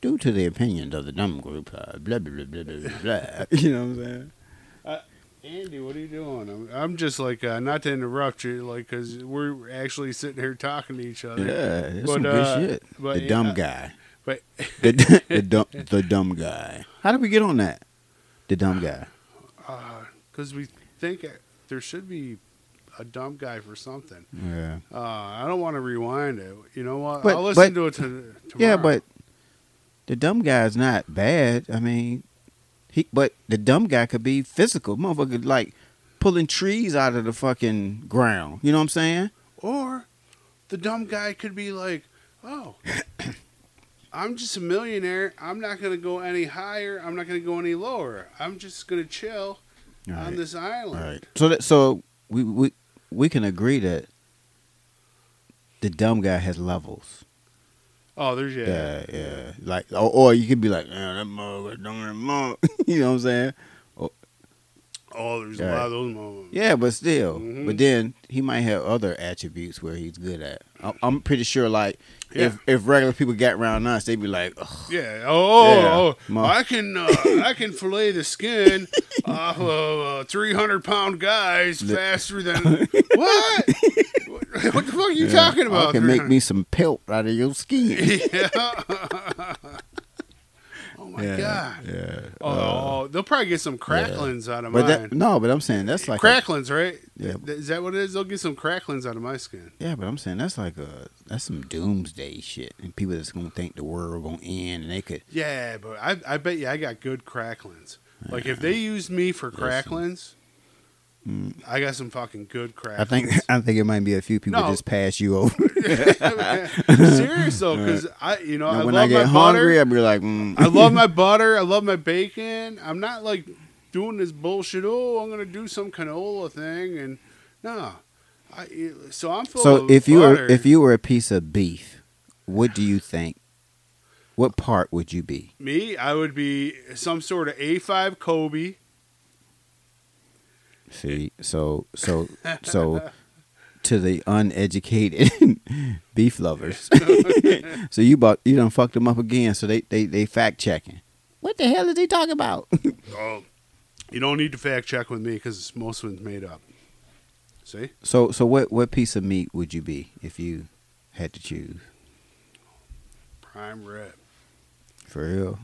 Due to the opinions of the dumb group, uh, blah blah blah blah blah blah. you know what I'm saying? Andy, what are you doing? I'm, I'm just like uh, not to interrupt you, like because we're actually sitting here talking to each other. Yeah, that's But, some good uh, shit. but the yeah, dumb guy. But The, the dumb the dumb guy. How did we get on that? The dumb guy. because we think there should be a dumb guy for something. Yeah. Uh, I don't want to rewind it. You know what? But- I'll listen but- to it to, tomorrow. Yeah, but the dumb guy's not bad. I mean, he but the dumb guy could be physical. Motherfucker like pulling trees out of the fucking ground. You know what I'm saying? Or the dumb guy could be like, oh, I'm just a millionaire. I'm not going to go any higher. I'm not going to go any lower. I'm just going to chill on this island. Right. So that so we we we can agree that the dumb guy has levels. Oh, there's, yeah. Yeah, yeah. Like, or, or you could be like, yeah, that motherfucker as mother. you know what I'm saying? Oh, there's a lot of those moments. Yeah, but still. Mhm. But then he might have other attributes where he's good at. I'm, pretty sure, like, Yeah. if if regular people got around us, they'd be like, Ugh. Yeah. Oh, Yeah. oh, Mo- I can uh, I can fillet the skin off of uh, 300 pound guys faster than what? what the fuck are you yeah, talking about? I can make me some pelt out of your skin. yeah. oh my yeah, god. Yeah. Oh, Uh, they'll probably get some cracklings out of but mine. that no, but I'm saying that's like a, cracklings, right? Yeah. Is that what it is? They'll get some cracklings out of my skin. yeah, but I'm saying that's like a that's some doomsday shit, and people that's gonna think the world gonna end, and they could Yeah, but I, I bet you I got good cracklings. Like if they used me for cracklings. I got some fucking good crap. I think I think it might be a few people No. just pass you over. Serious though, because I, you know, I when love I get my butter. hungry, I'll be like, mm. I love my butter. I love my bacon. I'm not like doing this bullshit. Oh, I'm gonna do some canola thing, and no. I, so I'm So if you butter. were if you were a piece of beef, what do you think? What part would you be? me, I would be some sort of A5 Kobe. See, so so so to the uneducated beef lovers. so you bought you done fucked them up again. So they they they fact checking. What the hell is he talking about? Oh, you don't need to fact check with me because most of it's made up. See, so so what what piece of meat would you be if you had to choose? prime rib. For real.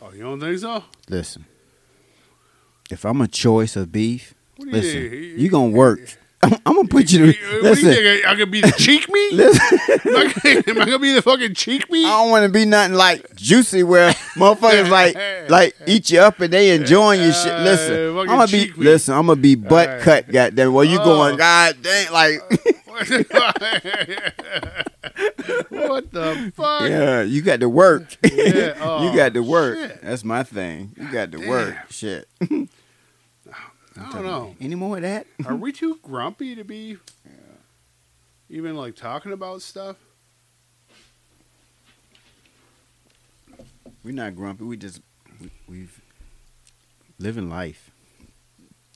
Oh, you don't think so? Listen. If I'm a choice of beef, listen, you- you gonna work I'm, I'm gonna put you. To, you listen, think? I, I could be the cheek meat? listen. am, I gonna, am I gonna be the fucking cheek meat? I don't want to be nothing like juicy where motherfuckers like like eat you up and they enjoying your shit. Uh, Listen, I'm gonna be meat. listen. I'm gonna be butt Alright. cut. Goddamn, well you Oh. going? God dang, like what the fuck? yeah, you got to work. Yeah, oh, you got to work. shit. That's my thing. You got to work. Shit. I don't know. Any more of that? Are we too grumpy to be even like talking about stuff? We're not grumpy. We just we, we've living life.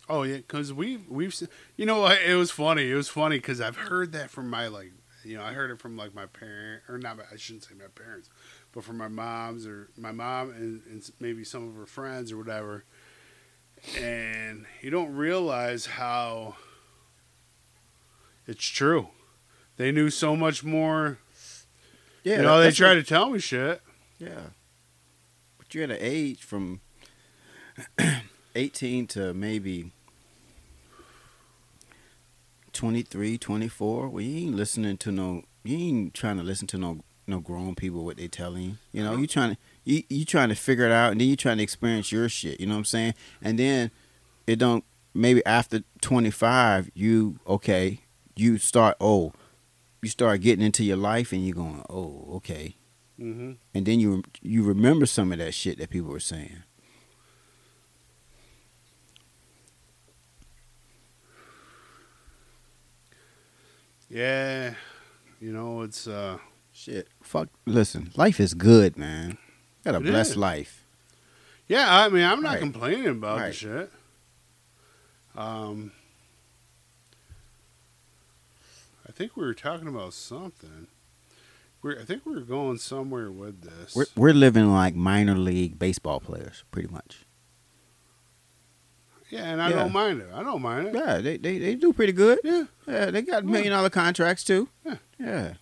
Oh yeah, because we we've you know what, it was funny. It was funny because I've heard that from my like you know I heard it from like my parent or not. I shouldn't say my parents, but from my mom's or my mom and, and maybe some of her friends or whatever. And you don't realize how it's true. They knew so much more. Yeah, you know, they try to tell me shit. Yeah. But you're at an age from 18 to maybe 23, 24, where you ain't listening to no, you ain't trying to listen to no no grown people what they telling you. You know, you trying to you you trying to figure it out, and then you trying to experience your shit. You know what I'm saying? And then it don't maybe after 25, you okay, you start oh, you start getting into your life, and you're going oh okay, hmm and then you you remember some of that shit that people were saying. Yeah, you know it's uh Shit, fuck. Listen, life is good, man. Got a It blessed is. life. Yeah, I mean, I'm not Right. complaining about the shit. Um, I think we were talking about something. We're, I think we were going somewhere with this. We're we're living like minor league baseball players, pretty much. yeah, and I Yeah. don't mind it. I don't mind it. Yeah, they they, they do pretty good. Yeah, Yeah, they got million dollar contracts too. Yeah. yeah,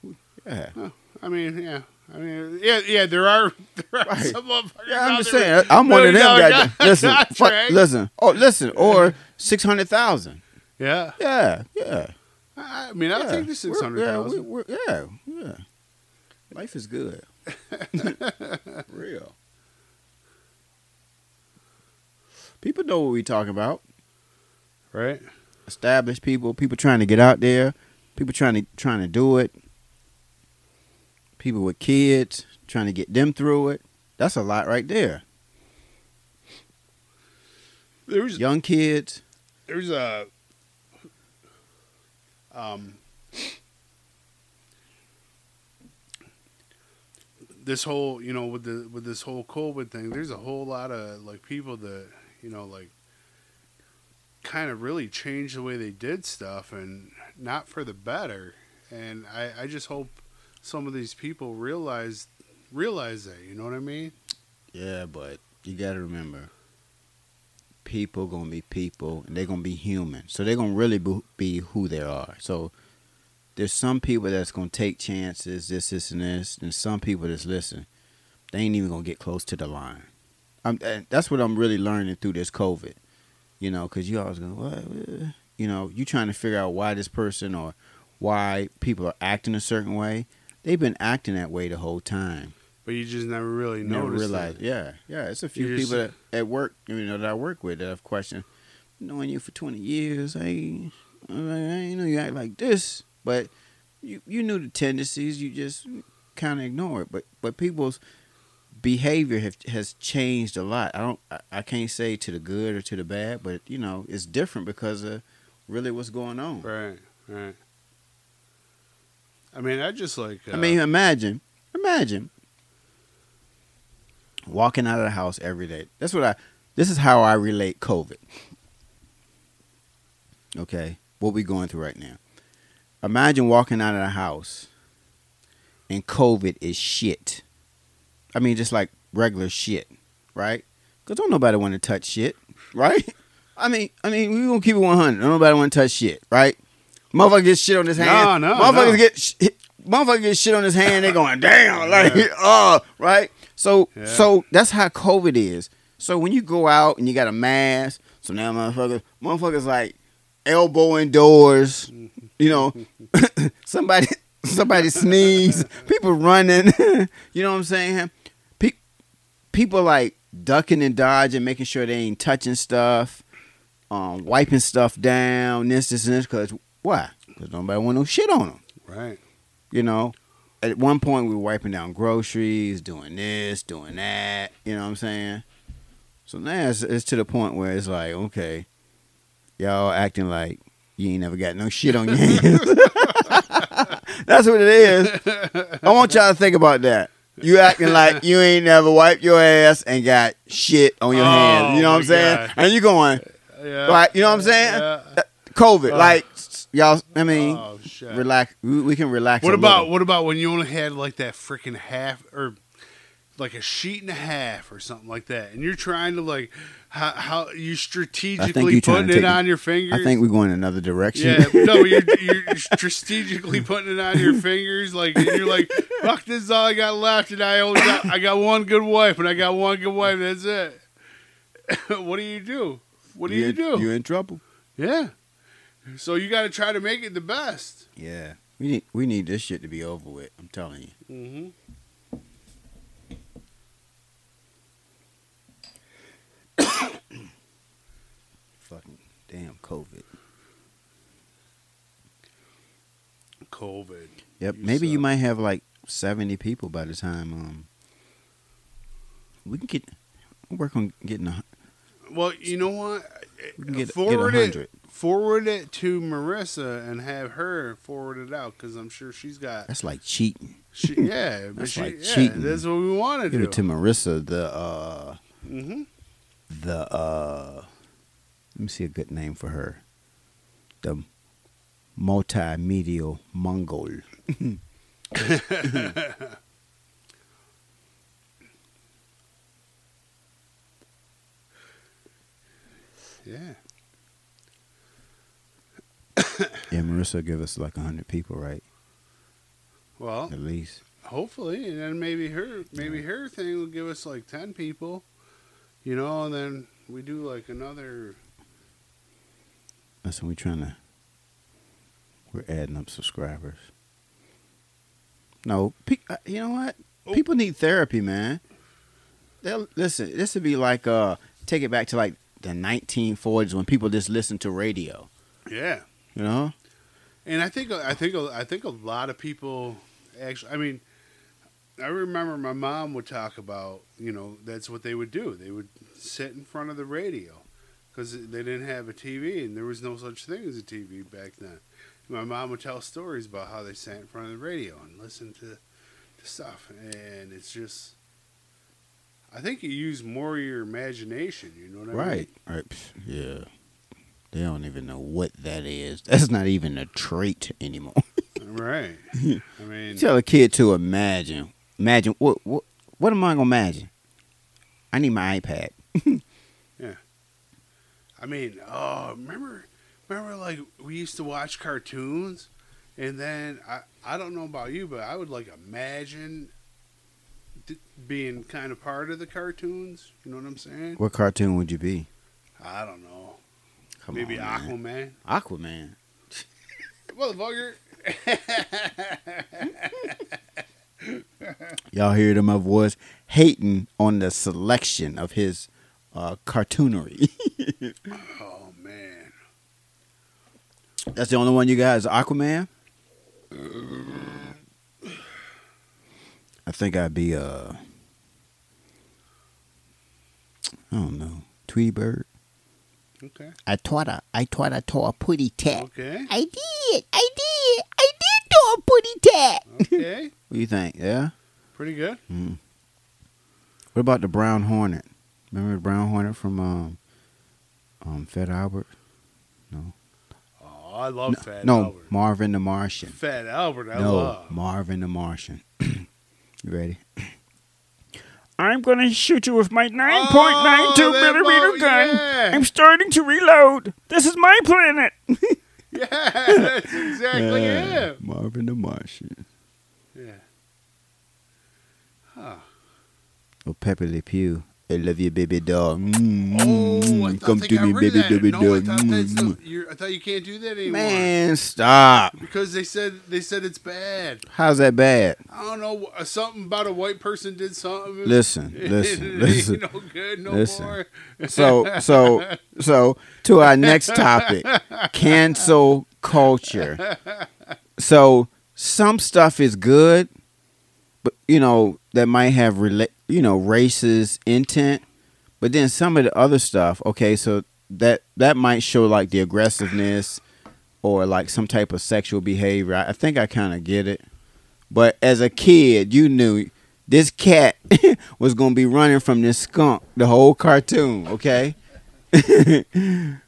yeah. I mean, yeah, I mean, yeah, yeah. There are there are Right. some motherfuckers. Yeah, I'm just saying. I'm one of them guys. Listen, fuck, listen. Oh, listen. Or six hundred thousand. Yeah, Yeah, yeah. I mean, I'll yeah. take the six Yeah, thousand. we're, yeah, yeah. Life is good. Real. People know what we talking about. right? Established people, people trying to get out there, people trying to trying to do it. People with kids trying to get them through it. That's a lot right there. There's Young kids. there's a um this whole you know with the with this whole covid thing there's a whole lot of like people that you know like kind of really changed the way they did stuff and not for the better and i i just hope some of these people realize realize that you know what i mean Yeah, but you got to remember, people gonna be people, and they're gonna be human. So they're gonna really be, who they are. So there's some people that's gonna take chances, this, this, and this, and some people that's listen, they ain't even gonna get close to the line. I'm, that's what I'm really learning through this COVID. You know, because you always go, what? uh," You know, you trying to figure out why this person or why people are acting a certain way. They've been acting that way the whole time but you just never really never realized. it. Yeah, yeah. It's a few You just- people that, at work, you know, that I work with that have questioned. Knowing you for twenty years, I, I ain't know you act like this, but you you knew the tendencies. You just kind of ignore it. But but people's behavior have, has changed a lot. I don't. I, I can't say to the good or to the bad, but you know, it's different because of really what's going on. Right, right. I mean, I just like. Uh, I mean, imagine, imagine walking out of the house every day. That's what I. This is how I relate COVID. Okay, what we going through right now. Imagine walking out of the house, and COVID is shit. I mean, just like regular shit, right? Cause don't nobody want to touch shit, right? I mean, I mean, we gonna keep it one hundred. Don't nobody want to touch shit, right? Motherfucker gets shit on his hand. No, no, Motherfuckers no. get sh- motherfucker get shit on his hand. They going damn, like Yeah. oh, right. So Yeah. so that's how COVID is. So when you go out and you got a mask, so now motherfuckers, motherfuckers like elbowing doors. You know, somebody somebody sneeze, people running. you know what I'm saying? Pe- people like ducking and dodging, making sure they ain't touching stuff, um, wiping stuff down, this, this, and this. Cause why? Cause nobody want no shit on them. Right. You know. At one point, we were wiping down groceries, doing this, doing that. You know what I'm saying? So now it's, it's to the point where it's like, okay, y'all acting like you ain't never got no shit on your hands. That's what it is. I want y'all to think about that. You acting like you ain't never wiped your ass and got shit on your Oh, hands. You know what I'm saying? God. And you going, Yeah. like, you know what I'm saying? Yeah. COVID. Uh, like, y'all, I mean, Oh shit. relax. We, we can relax. What about little. what about when you only had like that freaking half or like a sheet and a half or something like that, and you're trying to like how, how you strategically you putting it on your fingers? I think we're going another direction. Yeah, no, you're, you're strategically putting it on your fingers, like and you're like, "Fuck, this is all I got left," and I only got, I got one good wife, and I got one good wife. That's it. what do you do? What do you, in- do? You in trouble. yeah. So you got to try to make it the best. Yeah. We need we need this shit to be over with. I'm telling you. Mm-hmm. Fucking damn COVID. COVID. Yep. You Maybe you might have like 70 people by the time um we can get work on getting a Well, you know what? we can get, get forward a it. Forward it to Marissa and have her forward it out because I'm sure she's got. That's like cheating. She, yeah, but That's she, like yeah, cheating. That's what we want to Give do. it to Marissa the uh hmm the uh let me see a good name for her. The multimedia Mongol. Yeah. Yeah, Marissa give us like a hundred people, right? Well, At least. hopefully, and then maybe her, maybe her thing will give us like ten people, you know, and then we do like another. That's what we're trying to. We're adding up subscribers. No, pe- uh, you know what? Oh. People need therapy, man. They'll listen. This would be like uh, take it back to like the 1940s when people just listened to radio. Yeah, You know? and I think I think I think a lot of people actually. I mean, I remember my mom would talk about you know that's what they would do. They would sit in front of the radio because they didn't have a TV and there was no such thing as a TV back then. My mom would tell stories about how they sat in front of the radio and listened to, to stuff, and it's just. I think you use more of your imagination. You know what I Right. Right. Psh, Yeah. They don't even know what that is. That's not even a trait anymore. Right. I mean, Tell a kid to imagine. Imagine what what what am I gonna imagine? I need my iPad. Yeah. I mean, oh, remember, remember, like we used to watch cartoons, and then I, I don't know about you, but I would like imagine d- being kind of part of the cartoons. You know what I'm saying? What cartoon would you be? I don't know. Come Maybe on, man. Aquaman. Aquaman. Motherfucker. Y'all hear them my voice hating on the selection of his uh, cartoonery. oh man. That's the only one you got is Aquaman. I think I'd be uh I don't know Tweety Bird. Okay. I thought I, I thought I tore a putty tat. Okay. I did. I did. I did tore a putty tat. Okay. What do you think? Yeah. Pretty good. What about the Brown Hornet? Remember the Brown Hornet from um um Fat Albert? No. Oh, I love Fat Albert. no, Albert. Marvin the Martian. Fat Albert, I no, love. Marvin the Martian. you ready? I'm gonna shoot you with my 9.92 Oh, millimeter mo- gun. yeah. I'm starting to reload. This is my planet. Yeah, that's exactly Yeah, it. Marvin the Martian. Yeah. Huh. Or Pepe Le Pew. I love you, baby doll. Mm, Oh, I mm, come to me, baby, that. baby No, I doll. thought, Mm, the, you're, I thought you can't do that anymore. Man, stop. Because they said they said it's bad. How's that bad? I don't know uh, something about a white person did something. Listen, listen, listen. no good no listen. more. So, so, so to our next topic, cancel culture. So some stuff is good, but you know that might have rela- you know racist intent, but then some of the other stuff. Okay, so that that might show like the aggressiveness or like some type of sexual behavior. I, I think I kind of get it, but as a kid, you knew this cat was gonna be running from this skunk the whole cartoon. Okay. and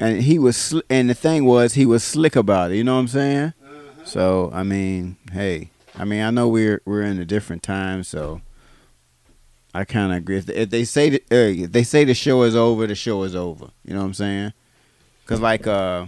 he was, sl- and the thing was, he was slick about it. You know what I'm saying? Uh-huh. So I mean, hey, I mean, I know we're we're in a different time, so I kind of agree. If they, if they say the, uh, if they say the show is over, the show is over. You know what I'm saying? Cause like uh,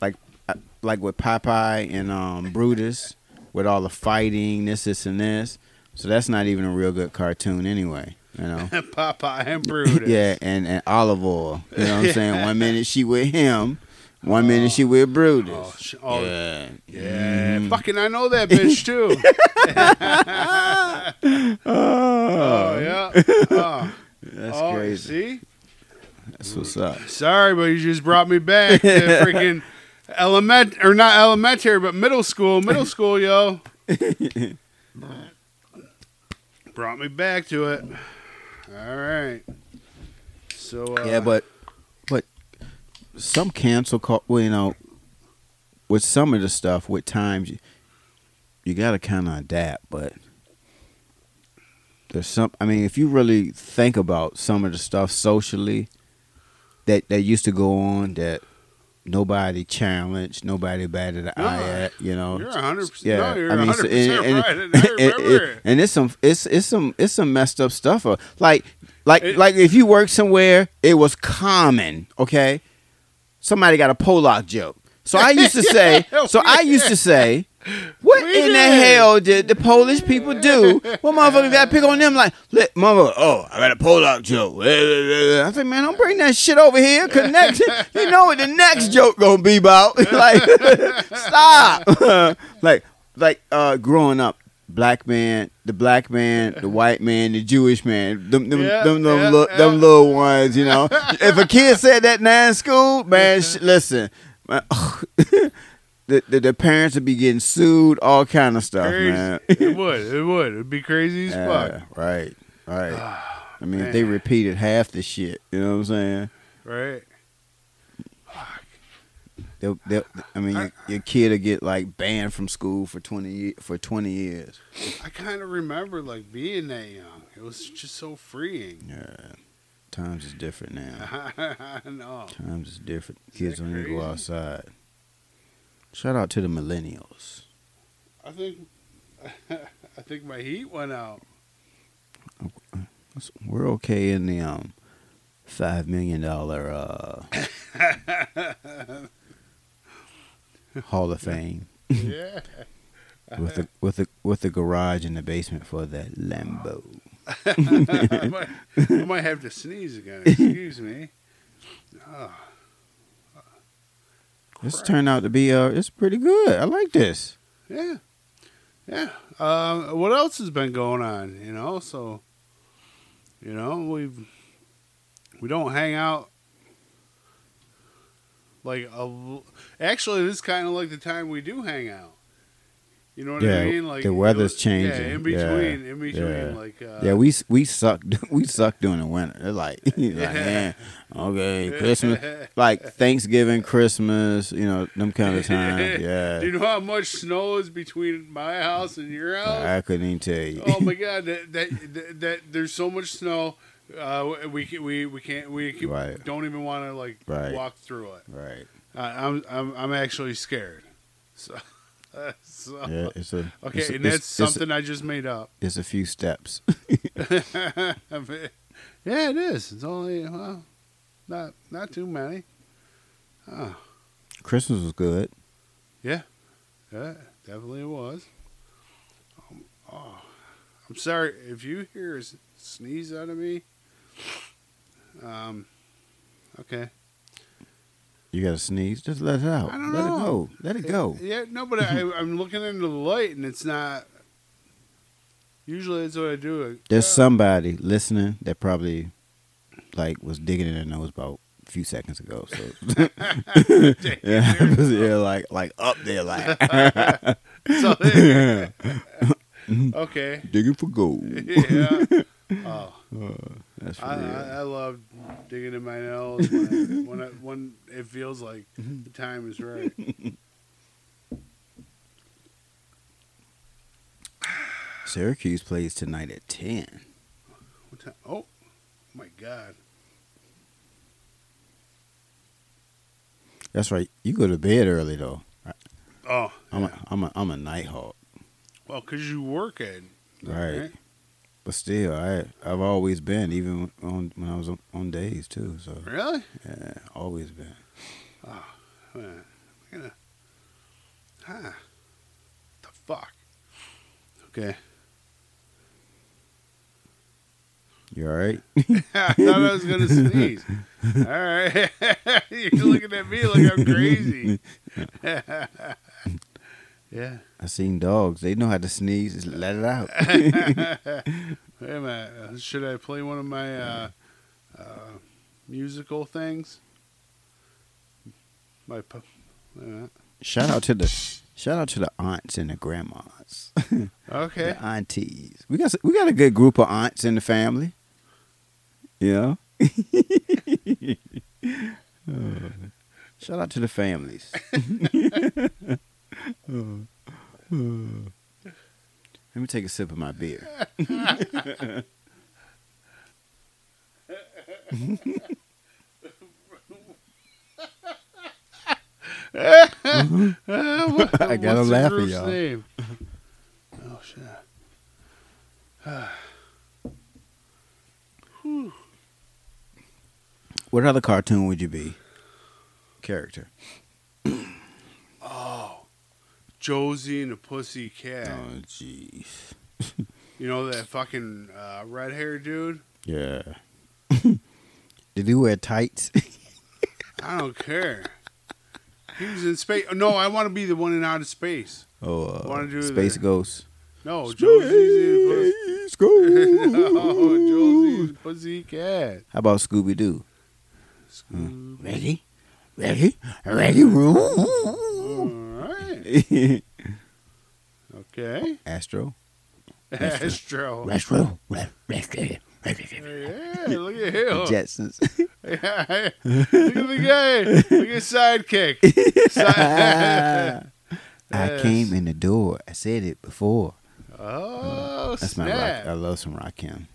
like uh, like with Popeye and um Brutus, with all the fighting, this, this, and this. So that's not even a real good cartoon anyway. You know. Popeye and Brutus. yeah, and, and Olive Oyl. You know what I'm saying? One minute she with him, one minute she with Brutus. Oh, sh- oh, yeah. yeah. Mm. Fucking, I know that bitch too. oh yeah. Oh, That's oh, crazy. See, That's what's up. sorry, but you just brought me back to freaking element or not elementary, but middle school. Middle school, yo. brought me back to it. All right. So uh, yeah, but some cancel call. Well, you know, with some of the stuff, with times you, you got to kind of adapt. But there's some. I mean, if you really think about some of the stuff socially that that used to go on that nobody challenged, nobody batted an eye at. You know, you're hundred percent. Yeah, No, I mean, so- percent and- right. and- And it. and it's some it's it's some it's some messed up stuff. uh, Like like It- like if you work somewhere, it was common. Okay, somebody got a Pollock joke. So I used to say. so I used to say. What We in the hell did the Polish people do? What motherfuckers got to pick on them like, let mother, oh, I got a Pollock joke. I said, man, don't bring that shit over here. Connect. you know what the next joke gonna be about? like, stop. like, like uh, growing up, black man, the black man, the white man, the Jewish man, them, them, Yeah, them, them, yeah, little, yeah. them little ones. You know, if a kid said that now in school, man, sh- listen. Man, the, the the parents would be getting sued, all kind of stuff, Crazy. man. it would. It would. It'd be crazy as fuck. right, right. Ah, I mean, if they repeated half the shit, you know what I'm saying? Right. They'll, they'll, I mean, your, your kid will get like banned from school for twenty for twenty years. I kind of remember like being that young. It was just so freeing. Yeah, times is different now. I know. Times is different. Kids that don't even go outside. Shout out to the millennials. I think. I think my heat went out. We're okay in the um five million dollar uh Hall of Fame yeah. with the with the with the garage in the basement for that Lambo. I, might, I might have to sneeze again. Excuse me. Oh, This turned out to be uh it's pretty good. I like this. yeah. Yeah. Uh, what else has been going on? You know, so. You know, we've. We don't hang out. Like a, actually, this is kind of like the time we do hang out. You know what Yeah, I mean? Like the weather's Yeah, changing. in Yeah, between, in between, yeah. like uh, Yeah, we we suck we suck during the winter. They're like, like man, okay, Christmas, like Thanksgiving, Christmas, you know, them kind of times. Yeah. Do you know how much snow is between my house and your house? I couldn't even tell you. oh my god, that that, that, that there's so much snow. Uh, we we we can't we can, Right. don't even want to like Right. walk through it. right? Uh, I'm I'm I'm actually scared. So, so Yeah, it's a okay, it's a- and that's a- something I just made up. It's a few steps. yeah, it is. It's only well, not not too many. Oh, Christmas was good. yeah, definitely it was. Um, oh, I'm sorry if you hear a sneeze out of me. Um, okay. You got to sneeze? Just let it out. I don't let know. it go. Let it go. Yeah, no, but I, I'm looking into the light and it's not. Usually, that's what I do. There's Uh, somebody listening that probably like was digging in their nose about a few seconds ago. So yeah, yeah, like like up there, like So there- okay. digging for gold. Yeah. Oh, That's I. I, I love digging in my nails when I, when, I, when it feels like mm-hmm. the time is right. Syracuse plays tonight at ten. What time? Oh, my God. That's right. You go to bed early though. Oh, I'm a I'm a I'm a night hawk. well, because you work at Right. But still, I I've always been even on when I was on, on days too. So Really? yeah, always been. Oh man, I'm gonna. Huh. The fuck? Okay. You all right? I thought I was gonna sneeze. All right, you're looking at me like I'm crazy. yeah. I seen dogs. They know how to sneeze. Just let it out. Wait a minute. uh, Should I play one of my uh, uh, musical things? My. pu- wait a minute. shout out to the shout out to the aunts and the grandmas, Okay. the aunties. We got we got a good group of aunts in the family. You know. Uh, shout out to the families. Let me take a sip of my beer. I got a laugh at y'all. Name? Oh shit. What other cartoon would you be? Character. Oh, Josie and the Pussycat. Oh, jeez. You know that fucking uh, red hair dude? Yeah. Did he wear tights? I don't care. He was in space. No, I want to be the one in outer space. Oh, uh, Wanna do Space the- Ghost. No, Josie's in Space Ghost. Pussy. no, Josie's in Pussy How about Scooby Doo? Scooby. Ready? Ready? Ready? Room. All right. Okay. Astro. Astro. Astro. Yeah, look at him. Jetsons. Yeah, look at the guy. Look at sidekick. Side- I came in the door. I said it before. Oh, That's my snap. rock. I love some Rakim.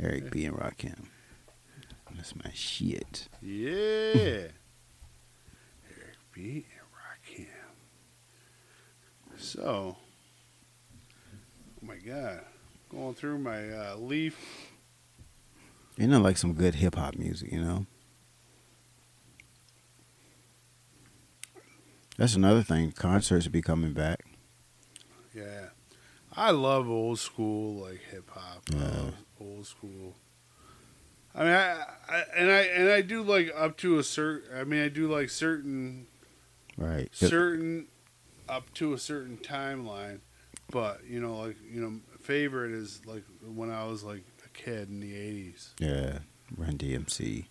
Eric B. and Rakim. That's my shit. Yeah. Eric B. So, oh my God. Going through my uh, leaf. You know, like some good hip hop music, you know? That's another thing. Concerts will be coming back. Yeah. I love old school, like hip hop. Yeah. uh, Old school. I mean, I, I and I and I do like up to a certain. I mean, I do like certain Right. certain up to a certain timeline, but you know, like you know, favorite is like when I was like a kid in the eighties. Yeah. Run DMC.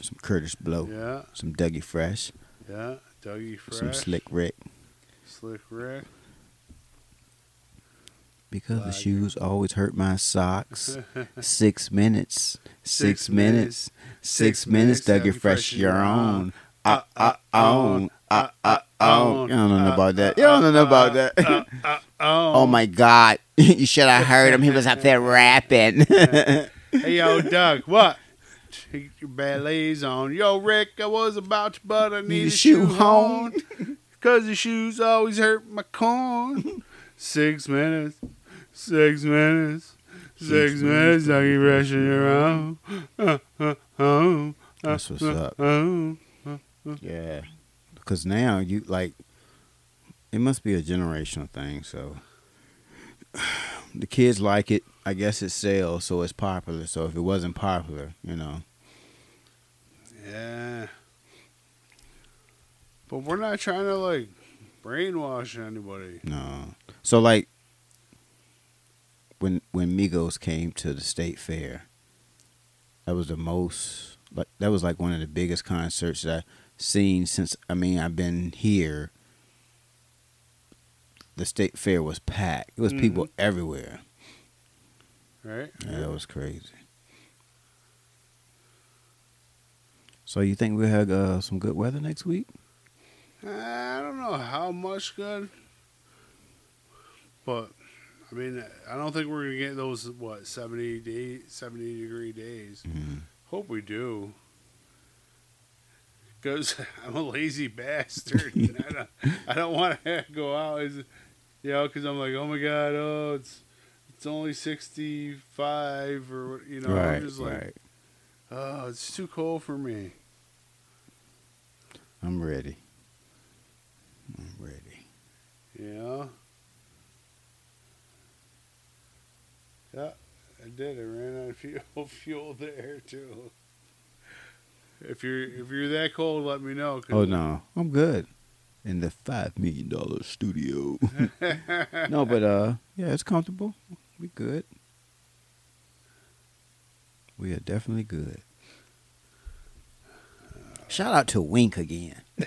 Some Kurtis Blow. Yeah, Some Dougie Fresh. yeah, Dougie Fresh, Some Slick Rick. Slick Rick. Because the shoes always hurt my socks. Six minutes. Six, Six minutes. Six Six minutes, minutes, Dougie Fresh, you're you're on. on. Uh, uh, on. Uh, uh, on. on. You don't know Uh, about that. You don't know about that. Uh, uh, oh, Oh my God. you should have heard him. He was up there rapping. Hey, yo, Doug, what? Take your ballets on. Yo, Rick, I was about to, but I need, a shoe on. Cause the shoes always hurt my corn. Six minutes, six minutes, six, minutes, Dougie Fresh and you're on. Uh, uh, oh, uh, That's what's uh, up. Oh. yeah. Because now you like, it must be a generational thing. So the kids like it. I guess it sells, so it's popular. So if it wasn't popular, you know, Yeah. But we're not trying to like brainwash anybody. no. So like when when Migos came to the state fair, that was the most like that was like one of the biggest concerts that I've seen since I mean I've been here. The state fair was packed. It was people everywhere. Right? Yeah, that was crazy. So you think we'll have uh, some good weather next week? I don't know how much good, but I mean, I don't think we're gonna get those what seventy day, seventy degree days. Mm-hmm. Hope we do, because I'm a lazy bastard. and I don't, I don't want to go out, as, you know, because I'm like, oh my god, oh, it's it's only sixty five, or you know, right, I'm just like, right. oh, it's too cold for me. I'm ready. I'm ready. Know? Yeah, I did. I ran out of fuel, fuel there too. If you're if you're that cold, let me know. Oh no, I'm good. In the five million dollar studio. no, but uh, yeah, it's comfortable. We good. We are definitely good. Shout out to Wink again.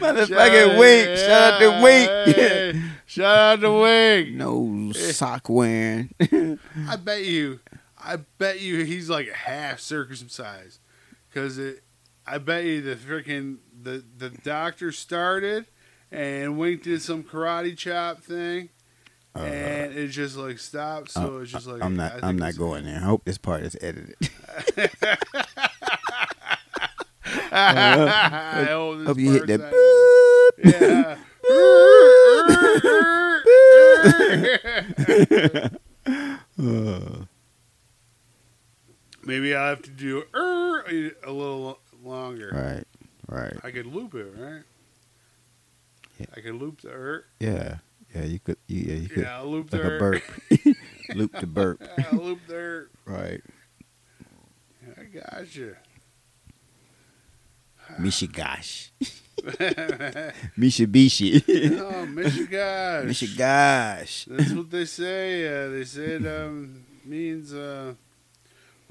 Motherfucking Wink. Shout out to Wink. Shout out to Wink. no sock wearing. I bet you, I bet you he's like half circumcised, because it. I bet you the freaking the the doctor started, and Wink did some karate chop thing, and it just like stopped. So it's just like Uh, I'm not. I'm not going there. I hope this part is edited. I hope hope you hit that. Yeah. Uh, Maybe I have to do er a little longer. right. Right. I could loop it, right? Yeah. I could loop the er. Yeah. Yeah. You could. You, yeah. You could. Yeah, I'll loop the like a er. burp. Loop the burp. I'll loop the er. Right. I got you. Mishigash. Mishibishi. oh, Michigan. Mishigash. That's what they say. Uh, they say it um, means, uh,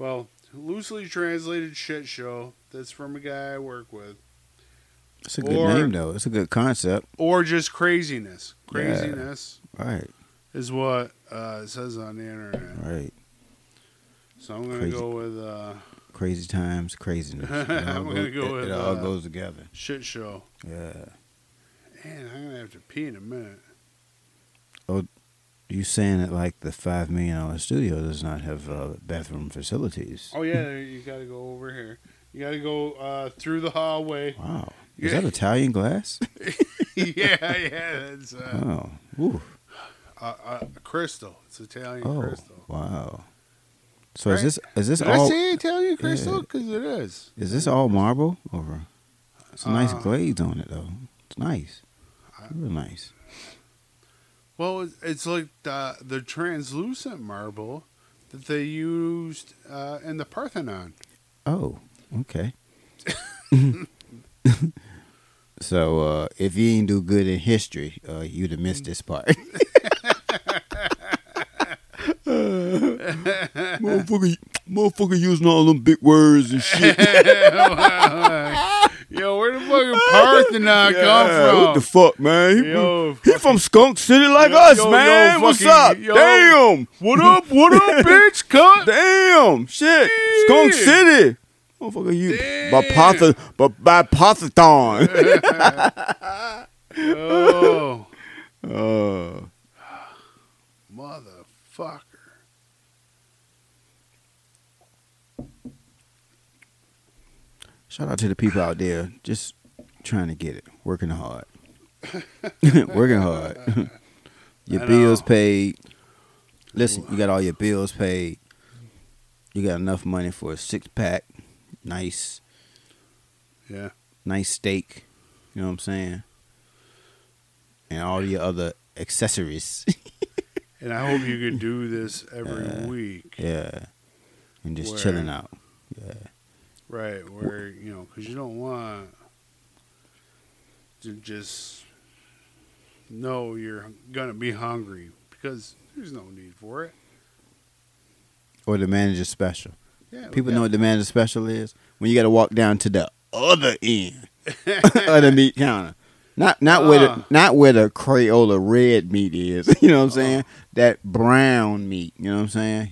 well, loosely translated shit show. That's from a guy I work with. It's a good Or- name though. It's a good concept. Or just craziness. Yeah. Craziness Right. is what uh, it says on the internet. Right. So I'm going to Crazy. go with uh, Crazy times, craziness. I'm gonna goes- go it, with, it all uh, goes together. shit show. Yeah. Man, I'm going to have to pee in a minute. You saying that like the five million dollar studio does not have uh, bathroom facilities? Oh, yeah, you got to go over here. You got to go uh, through the hallway. Wow. Is Yeah. that Italian glass? yeah, yeah. It's uh, oh. Ooh. uh, crystal. It's Italian Oh. crystal. Wow. So Right. is this is this Did all I say Italian crystal? Yeah. Because it is. is this all marble or? It's a nice Uh, glaze on it though. It's nice. I- Real nice. Well, it's- it's like the, the translucent marble that they used uh, in the Parthenon. Oh, okay. so uh, if you ain't do good in history, uh, you'd have missed this part. motherfucker, motherfucker using all them big words and shit. Yo, where the fucking Parthenon come from? What the fuck, man? He, Yo, he from Skunk City like Yo, us, yo, man. What's up? Damn. what up? What up, bitch? Cut. Damn. Shit. Skunk Yeah. City. Motherfucker, you by Damn. Partha, by, Parthathon. Oh, uh, motherfucker. Shout out to the people out there just trying to get it, working hard, working hard. your bills paid. Listen, you got all your bills paid. You got enough money for a six pack, nice, Yeah. nice steak. You know what I'm saying? And all your other accessories. And I hope you can do this every Uh, week. Yeah, and just Where- chilling out. Right, where you know, because you don't want to just know you're gonna be hungry because there's no need for it. Or the manager special. Yeah, People know what the manager special is when you got to walk down to the other end of the meat counter. Not not where Ah. the not where the Crayola red meat is. You know what I'm saying? That brown meat. You know what I'm saying?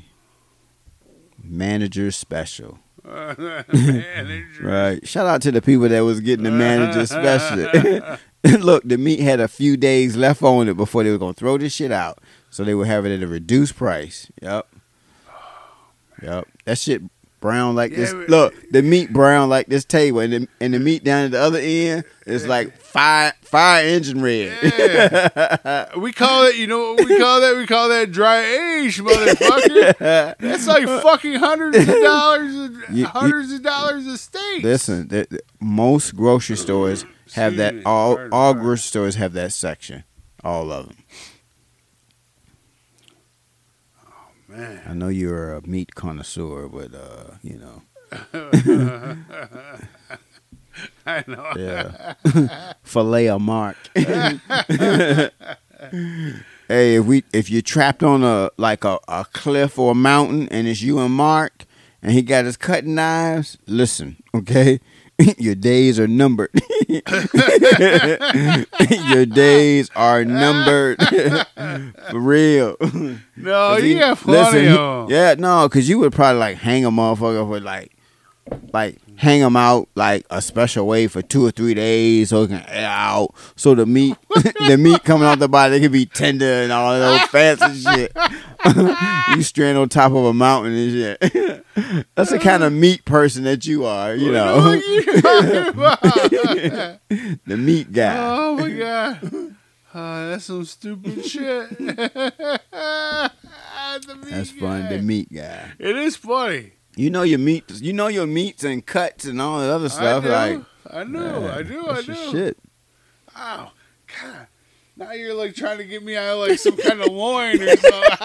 Manager special. Right. Shout out to the people that was getting the manager special. Look, the meat had a few days left on it before they were gonna throw this shit out. So they would have it at a reduced price. Yep. Yep. That shit brown like this. But- Look, the meat brown like this table, and the, and the meat down at the other end is like fire fire engine red. Yeah. we call it, you know what we call that? We call that dry age, motherfucker. That's like fucking hundreds of dollars, of, You- uh, you- hundreds of dollars a steak. Listen, the, the- most grocery stores have that. All all grocery stores have that section. All of them. Man. I know you're a meat connoisseur, but uh, you know, I know. yeah, fillet of mark. hey, if we if you're trapped on a like a, a cliff or a mountain, and it's you and Mark, and he got his cutting knives, listen, okay. Your days are numbered. Your days are numbered. For real. No, you he- got plenty listen, he- of 'em. Yeah, no, because you would probably like hang a motherfucker for like, like hang them out like a special way for two or three days so it can air out. So the meat, the meat coming off the body, it can be tender and all that fancy shit. you strand on top of a mountain and shit. That's the kind of meat person that you are, you know, you the meat guy. oh my god. Uh, that's some stupid shit. That's fun. The meat guy. It is funny. You know your meat. You know your meats and cuts and all that other stuff. I. Like I know. I do. I do. shit. Wow. God. Now you're like trying to get me out of like some kind of loin or something.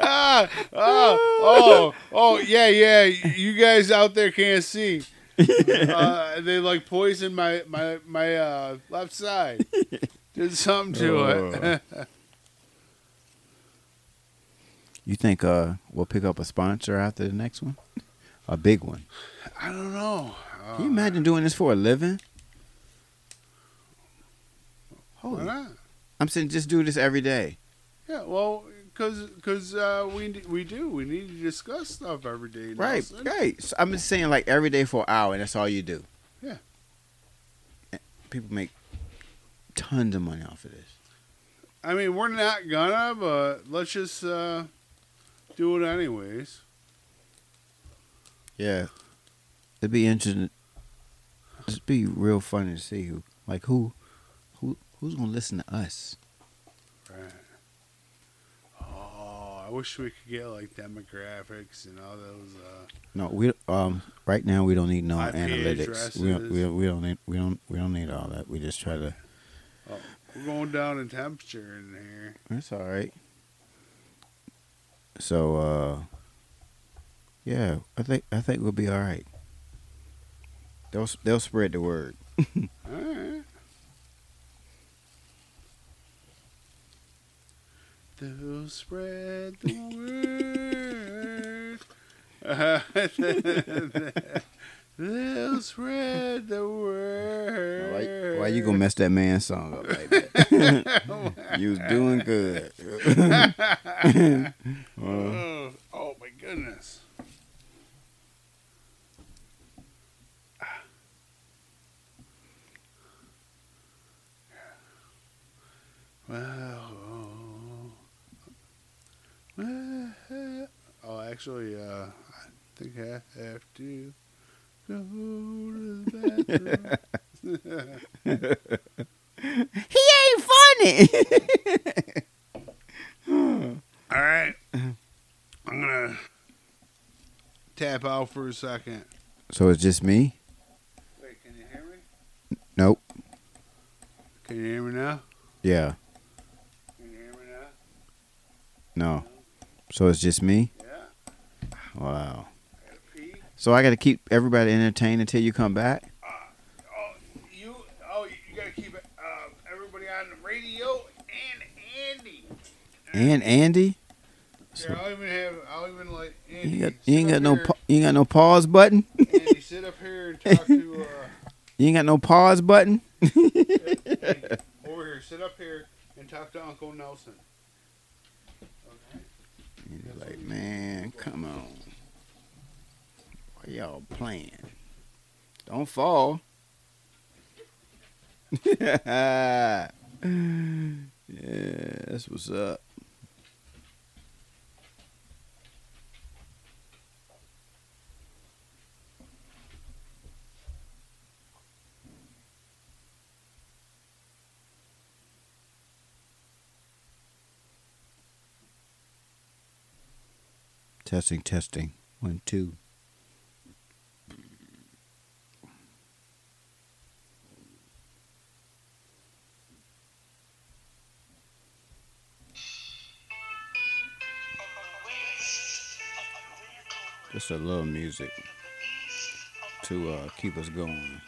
ah, oh, oh, oh, yeah, yeah. You guys out there can't see. Uh, they like poisoned my my my uh, left side. Did something to it. You think uh we'll pick up a sponsor after the next one? A big one. I don't know. Can you imagine doing this for a living? Why Holy, not? I'm saying just do this every day. Yeah, well, because cause, uh, we we do we need to discuss stuff every day. Right, Nelson. right. So I'm just saying like every day for an hour and that's all you do. Yeah. And People make tons of money off of this. I mean, we're not gonna, but let's just uh, do it anyways. Yeah. It'd be interesting. It'd be real funny to see who like who who who's gonna listen to us. Right. Oh, I wish we could get like demographics and all those. Uh, No, we um right now we don't need no IP analytics. We don't, we don't we don't need we don't we don't need all that. We just try to. Oh, we're going down in temperature in here. That's all right. So uh, yeah, I think I think we'll be all right. They'll they'll spread the word. All right. They'll spread the word. They'll spread the word. Why, why you gonna mess that man's song up like that? You was doing good. Oh, oh my goodness. Well, well, oh, actually, uh, I think I have to go to the bathroom. He ain't funny. All right, I'm gonna tap out for a second. so it's just me? Wait, can you hear me? Nope. Can you hear me now? Yeah. Can you hear me now? No. So it's just me? Yeah. Wow. Gotta. So I got to keep everybody entertained until you come back? Oh, you. Oh, you gotta keep it. Uh, everybody on the radio and Andy. And Andy? Here, I'll even have. I'll even let Andy. You, got, you ain't got no pa- you ain't got no pause button? Andy, sit up here and talk to. Uh, You ain't got no pause button? over here. Sit up here and talk to Uncle Nelson. Okay. And you're like, man, come on. Why y'all playing? Don't fall. yeah, that's what's up. Testing, testing. One, two. Just a little music to uh, keep us going.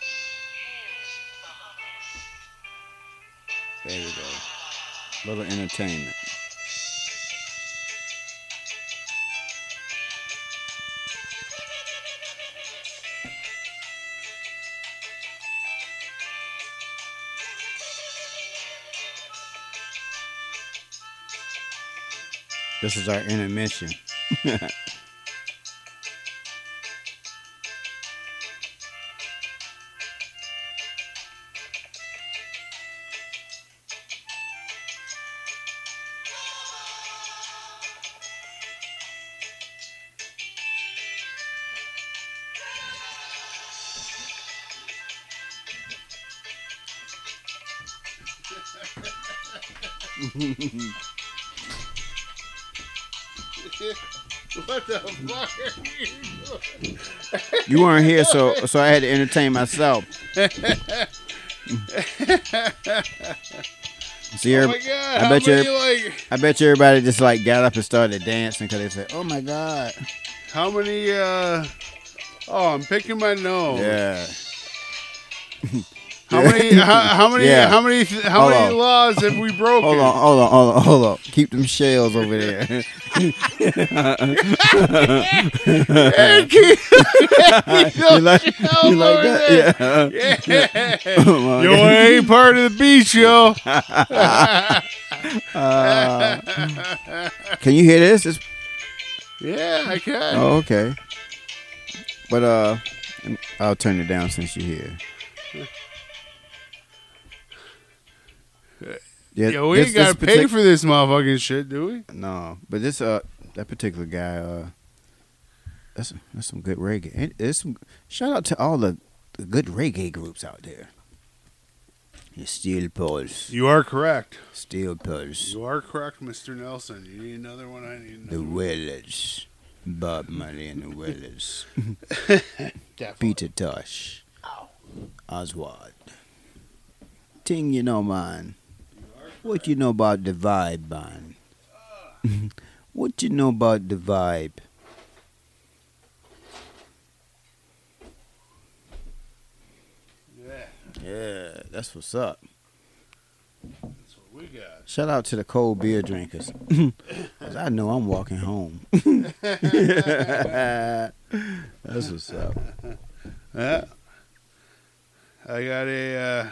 There we go. Little entertainment. This is our intermission. You weren't here, so so I had to entertain myself. See, Oh my god! I bet you- like I bet you everybody just like got up and started dancing because they said, "Oh my god!" how many? uh Oh, I'm picking my nose. Yeah. How many? How, how many? Yeah. How many? How Hold many on. laws have we broken? Hold on, hold on, hold on, hold on. Keep them shells over there. you like, you like that? Yeah. Yeah. Oh my Yo, I ain't part of the beach, yo. Uh, can you hear this? It's, Yeah, I can. oh, okay. But uh, I'll turn it down since you're here. Yeah, Yo, we this- ain't gotta pay partic- for this motherfucking shit, do we? No, but this uh that particular guy uh that's that's some good reggae. And there's some shout out to all the, the good reggae groups out there. Your Steel Pulse, You are correct. Steel Pulse, You are correct, Mr. Nelson. You need another one. I need the another one. Wailers, Bob Marley and the Wailers, Definitely. Peter Tosh, Oswald. Ting, you know, man. What you know about the vibe, man? what you know about the vibe? Yeah, Yeah, that's what's up. that's what we got. Shout out to the cold beer drinkers. 'Cause I know I'm walking home. that's what's up. Yeah. I got a uh,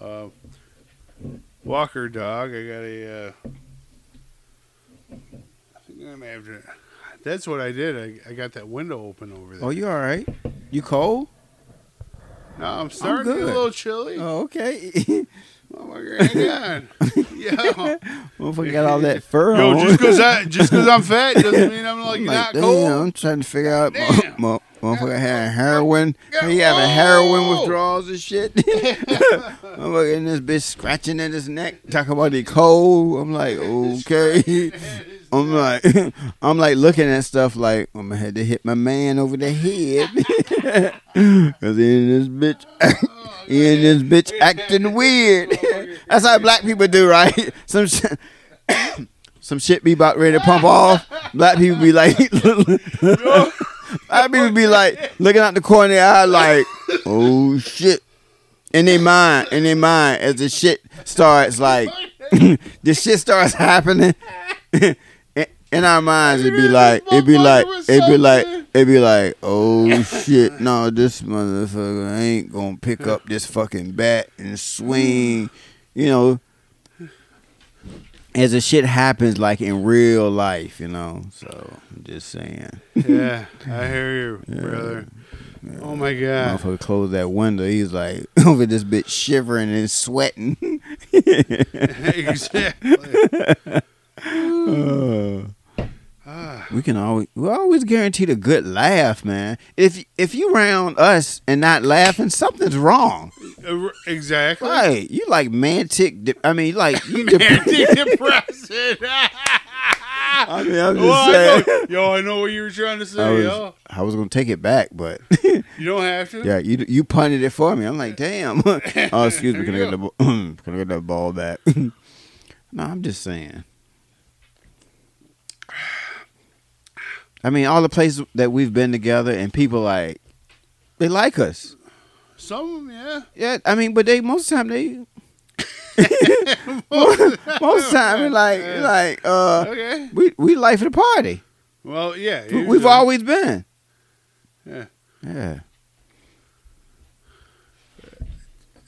uh, walker dog. I got a. Uh, I think I'm gonna have to. That's what I did. I, I got that window open over there. Oh, you all right? You cold? no, I'm starting to get a little chilly. Oh, okay. Motherfucker, hang on. Yo, Motherfucker got all that fur yo, on. just because I just because I'm fat doesn't mean I'm like I'm not damn, cold. I'm trying to figure out. Damn. Mo- mo- motherfucker had heroin. He having heroin Oh. withdrawals and shit. motherfucker in this bitch scratching at his neck, talking about the cold. I'm like, okay. I'm like, I'm like looking at stuff like I'm gonna have to hit my man over the head, cause he in this bitch, oh, in this bitch acting weird. That's how black people do, right? Some shit. some shit be about ready to pump off, black people be like, black people be like looking out the corner of their eye like, oh shit. In their mind, in their mind, as the shit starts like, the shit starts happening. In- our minds, it'd be like, it'd be like, it'd be like, it'd be like, oh shit, no, this motherfucker ain't gonna pick up this fucking bat and swing, you know. As the shit happens, like in real life, you know. So I'm just saying, Yeah, I hear you, brother. Oh my god. motherfucker closed that window. He's like over this bitch shivering and sweating. exactly. Uh, We can always we always guaranteed a good laugh, man. If if you round us and not laughing, something's wrong. Uh, Exactly. Right? You like mantic. De- I mean, like you. dep- Antidepressant. I mean, I'm just Well, I saying. know, yo, I know what you were trying to I say, was, yo. I was gonna take it back, but You don't have to. yeah, you you punted it for me. I'm like, damn. oh, excuse me. Can I get the can I get that ball back? no, I'm just saying. I mean, all the places that we've been together, and people like they like us. Some of them, yeah. Yeah, I mean, but they most of the time they most of the time like like uh Okay. we we life of the party. Well, yeah. We- We've always been. Yeah. Yeah.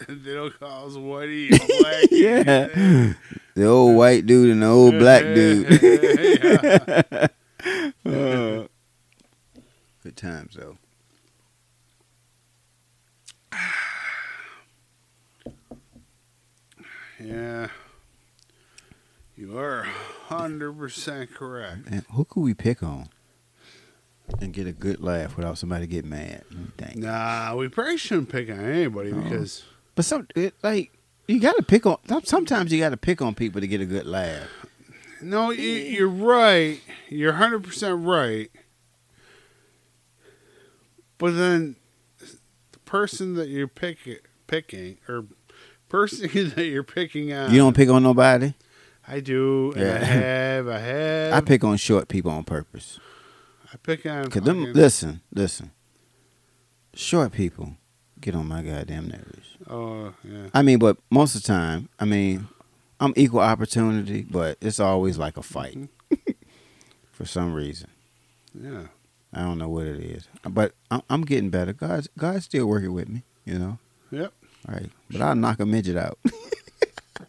they don't call us whitey black. Yeah. The old white dude and the old black dude. yeah. Times though. yeah. You are 100% correct. Man, who could we pick on and get a good laugh without somebody getting mad? Think. Nah, we probably shouldn't pick on anybody Oh. because But some it, like you got to pick on. Sometimes you got to pick on people to get a good laugh. no, you, you're right. You're 100% right. But then the person that you're pick, picking or person that you're picking on, You don't pick on nobody. I do, Yeah. I have, I have. I pick on short people on purpose. I pick on. Cause them, listen, listen. Short people get on my goddamn nerves. Oh yeah. I mean, but most of the time, I mean, I'm equal opportunity, but it's always like a fight mm-hmm. for some reason. Yeah. I don't know what it is, but I'm, I'm getting better. God's God's still working with me, you know. Yep. Right, but I'll knock a midget out.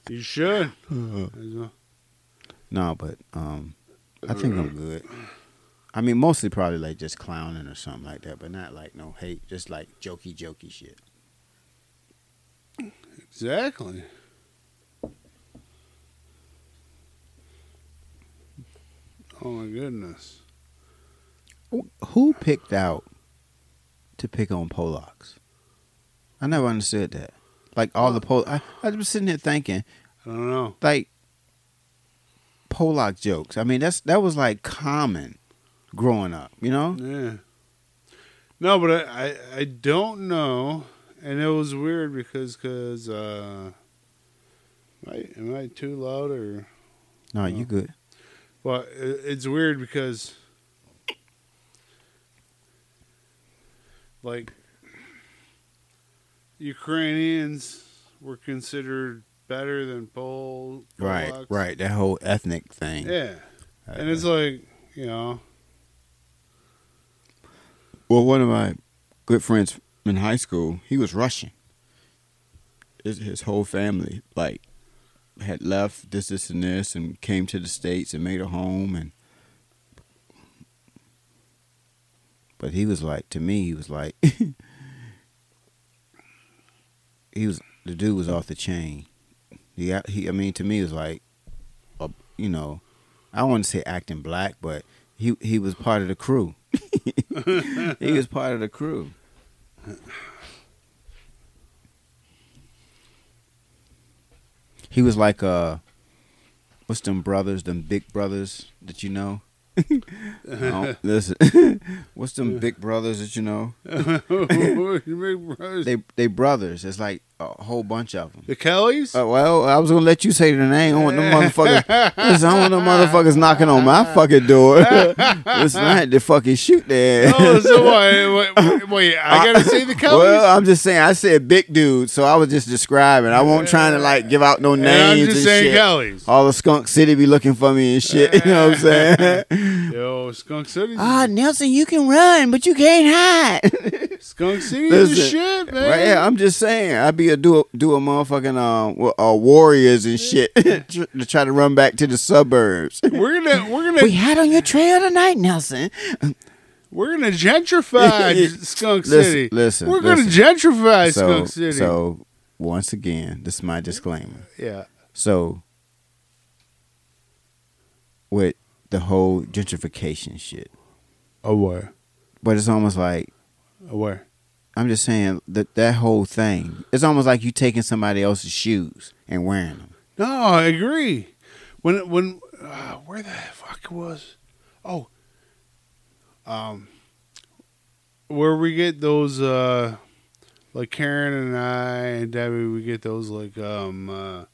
You should. no, but um, I think I'm good. I mean, mostly probably like just clowning or something like that, but not like no hate, just like jokey, jokey shit. Exactly. Oh my goodness. Who picked out to pick on Polacks? I never understood that. Like all the Pol, I, I was sitting here thinking, I don't know. like Polak jokes. I mean, that's that was like common growing up, you know. Yeah. No, but I, I, I don't know, and it was weird because cause uh, am I, am I too loud or? No, you good. Well, it, it's weird because like Ukrainians were considered better than Pol. Right, Polacks. right. That whole ethnic thing. Yeah, and it's like you know, Well, one of my good friends in high school, he was Russian. His, his whole family, like, had left this, this, and this, and came to the states and made a home, and. But he was like, to me, he was like, he was the dude was off the chain. He, he, I mean, to me, it was like, a, you know, I don't want to say acting black, but he he was part of the crew. he was part of the crew. He was like uh what's them brothers, them big brothers that you know? Oh, listen, what's them big brothers that you know? Big brothers. They they brothers. It's like a whole bunch of them. the Kellys? Uh, well, I was gonna let you say the name. I want them motherfuckers. listen, I want them motherfuckers knocking on my fucking door. listen, I had to fucking shoot their. oh, so wait, wait, wait, I gotta say the Kellys? Well, I'm just saying. I said big dude, so I was just describing. I won't trying to like give out no and names I'm and saying shit. Kellys. All the skunk city be looking for me and shit. You know what I'm saying? Yo, Skunk City. Ah, Nelson, you can run, but you can't hide. Skunk City is shit, man. Right? Yeah, I'm just saying. I'd be a do a, do a motherfucking um uh, warriors and shit to try to run back to the suburbs. We're gonna we're gonna We hide on your trail tonight, Nelson. we're gonna gentrify Skunk Listen, City. listen, we're gonna listen. gentrify so Skunk City. so once again, this is my disclaimer. yeah. So with the whole gentrification shit, Aware. but it's almost like Aware. I'm just saying that that whole thing. It's almost like you taking somebody else's shoes and wearing them. No, I agree. When when uh, where the fuck was? Oh, um, where we get those uh, like Karen and I and Debbie, we get those like um uh,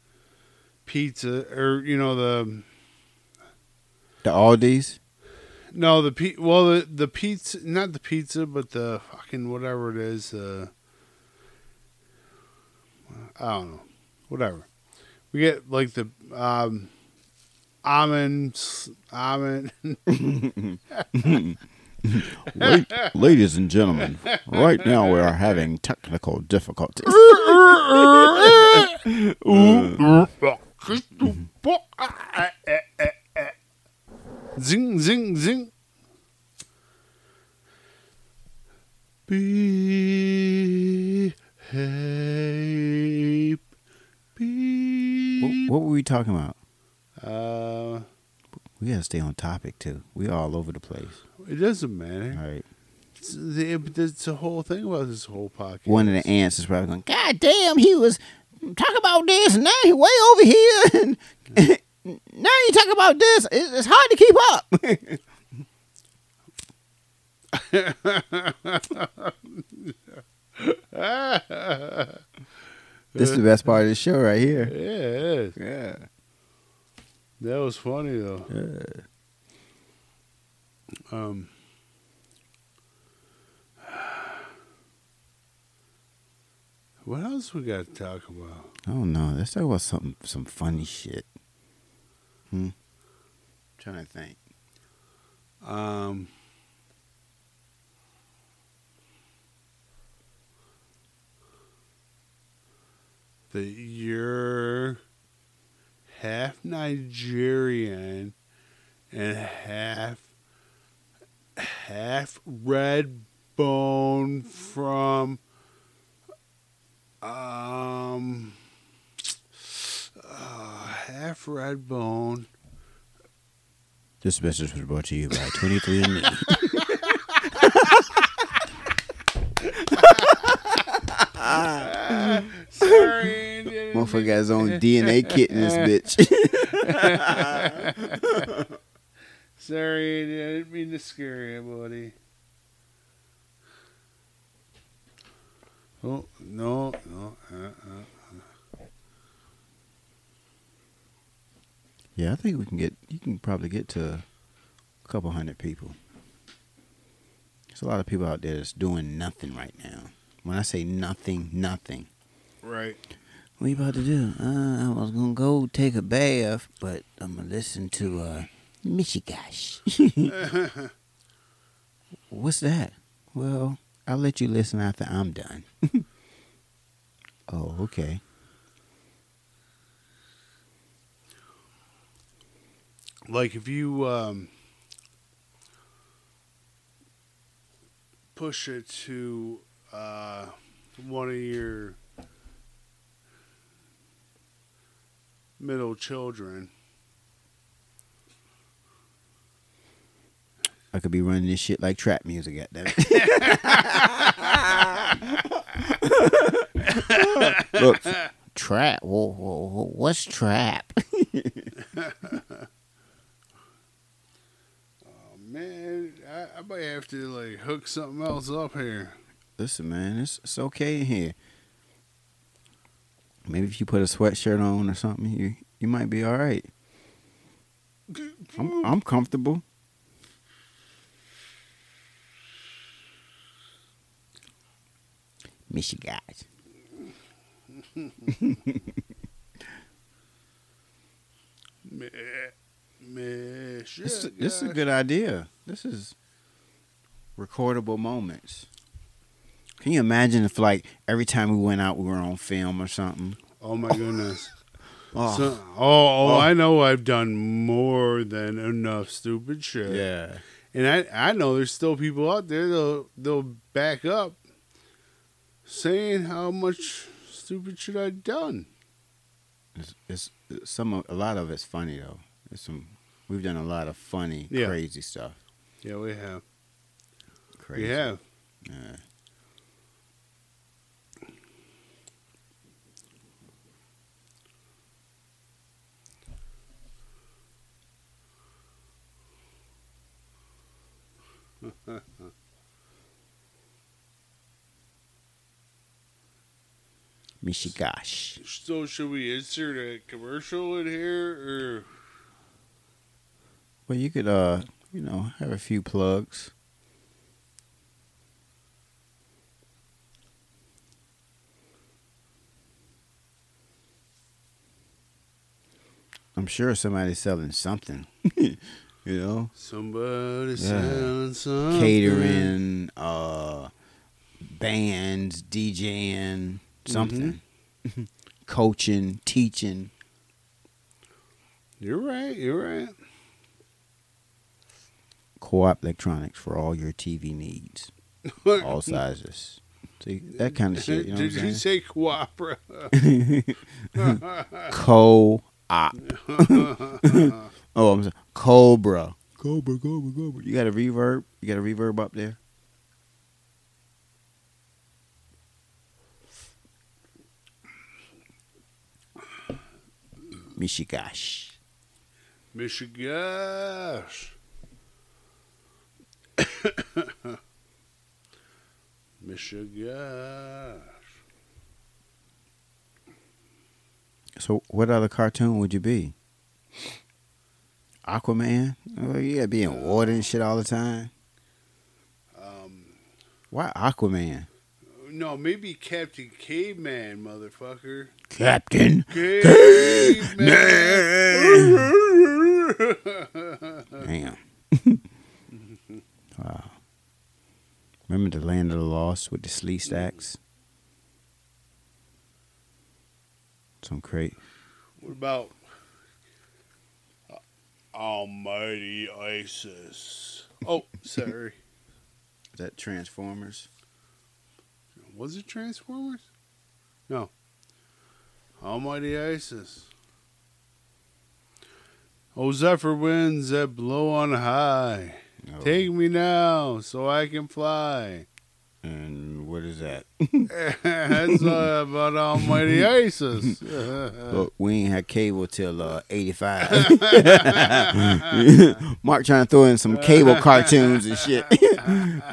pizza or you know the The Aldis. no the pe well the the pizza not the pizza but the fucking whatever it is uh I don't know whatever we get like the um almonds almond Ladies and gentlemen, right now we are having technical difficulties. Zing zing zing behave What, beep. what were we talking about? Uh, We gotta stay on topic too. We all over the place. it doesn't matter. All right. It's, the, it's the whole thing about this whole podcast. One of the ants is probably going. God damn, he was talking about this, and now he way over here. And now you talk about this. It's, it's hard to keep up. This is the best part of the show right Yeah, here. it is. Yeah. That was funny though. Yeah. Um, what else we got to talk about? I don't know. Let's talk about something, some funny shit. Hmm. trying to think. Um, that you're half Nigerian and half half red bone from um uh, half red bone This message was brought to you by 23andMe. Sorry, Motherfucker got his own DNA kit in this bitch. Sorry, I didn't mean to scare you, buddy. Oh no, no. Uh, uh. Yeah, I think we can get. You can probably get to a couple hundred people. There's a lot of people out there that's doing nothing right now. When I say nothing, nothing. Right. What you about to do? Uh, I was gonna go take a bath, but I'm gonna listen to uh, Michigash. What's that? Well, I'll let you listen after I'm done. oh, okay. Like if you um, push it to uh, one of your middle children. I could be running this shit like trap music at that. Look, trap? Whoa, whoa, whoa, what's trap? Man, I, I might have to something else up here. Listen, man, it's it's okay in here. Maybe if you put a sweatshirt on or something, you you might be all right. I'm I'm comfortable. Miss you guys. Shit, This, this is a good idea. This is recordable moments. Can you imagine if, like, every time we went out, we were on film or something? Oh my goodness. Oh, So, oh, oh, Oh. I know I've done more than enough stupid shit. yeah. And I, I know there's still people out there they'll they'll back up saying how much stupid shit I've done. It's, it's, it's some a lot of it's funny though. It's some we've done a lot of funny, Yeah. crazy stuff. Yeah, we have. Crazy. We have. Yeah. Mishigash. So should we insert a commercial in here or Well, you could, uh, you know, have a few plugs. I'm sure somebody's selling something. you know, somebody Yeah. selling something? catering, uh, bands, DJing, something, coaching, teaching. You're right. You're right. Co-op electronics for all your TV needs, all sizes. See that kind of shit. You know Did you say coopera? saying? Co-op. oh, I'm sorry. Cobra. Cobra, Cobra, Cobra. You got a reverb? You got a reverb up there? Mishigash. Michigash. Michigash. So, what other cartoon would you be? Aquaman? Oh, you gotta be in water and shit all the time. Um, Why Aquaman? no, maybe Captain Caveman, motherfucker. Captain Caveman. Damn. wow. Remember the Land of the Lost with the Sleestaks? Some crate. what about uh, Almighty Isis? Oh, sorry. Is that Transformers? Was it Transformers? No. Almighty Isis. Oh, Zephyr winds that blow on high. No. Take me now so I can fly. And what is that? That's uh, about Almighty Isis. Look, we ain't had cable till uh, 85. Mark trying to throw in some cable cartoons and shit.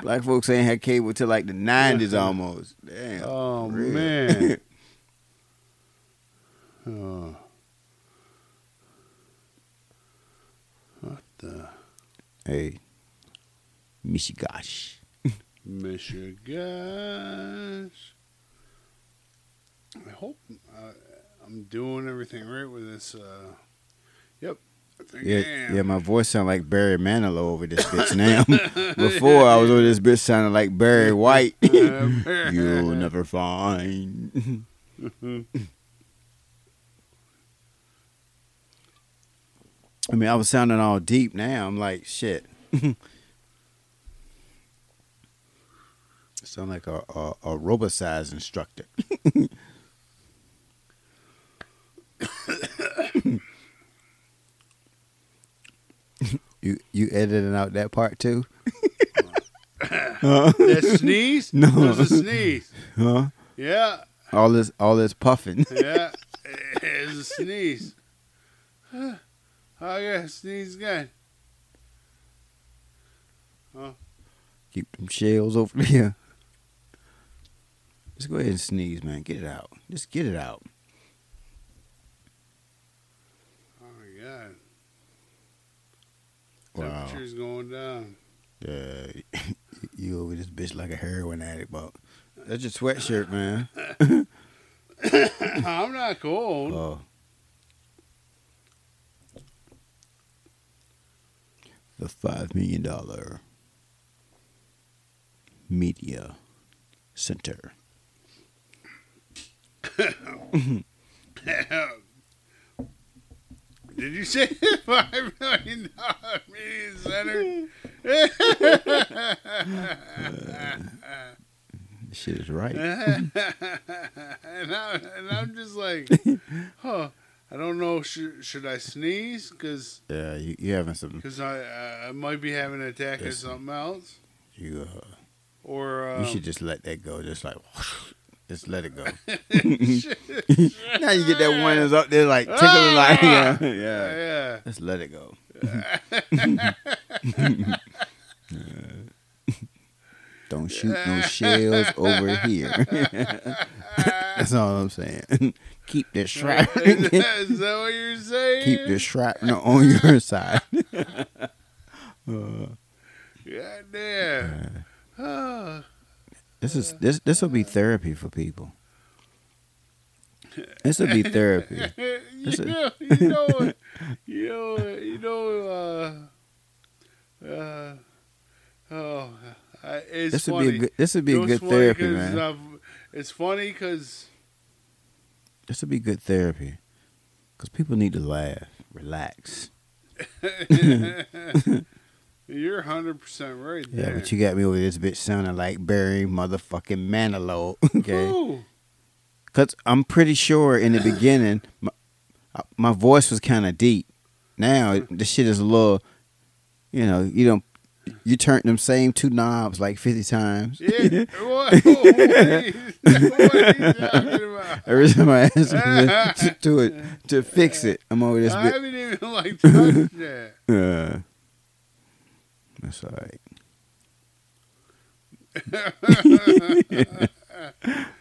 Black folks ain't had cable till like the 90s almost. Damn. oh, Real. man. Oh. What the? hey, Mishigash. Michigan. I hope uh, I'm doing everything right with this. Uh, yep. I think I Yeah, yeah, my voice sound like Barry Manilow over this bitch now. Before I was over this bitch sounding like Barry White. You'll never find. I mean, I was sounding all deep now. I'm like, shit. Sound like a a, a robot-sized instructor. you you editing out that part too? that sneeze? No. That was a sneeze. Huh? Yeah. All this all this puffing. Yeah. It's a sneeze. Huh. Oh, yeah. Sneeze again. Huh? Keep them shells over there. Just go ahead and sneeze, man. Get it out. Just get it out. Oh my god. Wow. Temperature's going down. Yeah, you over this bitch like a heroin addict, but that's your sweatshirt, man. I'm not cold. Oh. The five million dollar media center. Did you say five million dollar media center? This shit is right. and, I, and I'm just like, huh? I don't know. Should should I sneeze? Because Yeah, you you having some because I I might be having an attack Yes. something else. you uh Or um, you should just let that go, just like just let it go. now you get that one that's up there like tickling like yeah, yeah. yeah. Just let it go. Don't shoot no shells over here. That's all I'm saying. Keep the strap. Is that, is that what you're saying? Keep the shrapnel on your side. God damn. Ah. This is this this will be therapy for people. This will be therapy. know, you know? You know, you know, uh, uh, oh, I, it's This would be a good this would be a good therapy, funny? therapy, 'Cause, man. uh, it's funny because This would be good therapy. Cause people need to laugh, relax. you're 100% right Yeah, there. but you got me over this bitch sounding like Barry motherfucking Manilow. Okay. Ooh. Cause I'm pretty sure in the beginning, my, uh, my voice was kind of deep. Now the shit is a little, you know, you don't, you turn them same two knobs like fifty times. Yeah. what, what, are you, what talking about? Every time I ask to, to, to it to fix it, I'm over this I bit. haven't even like touched that. Uh, that's all right.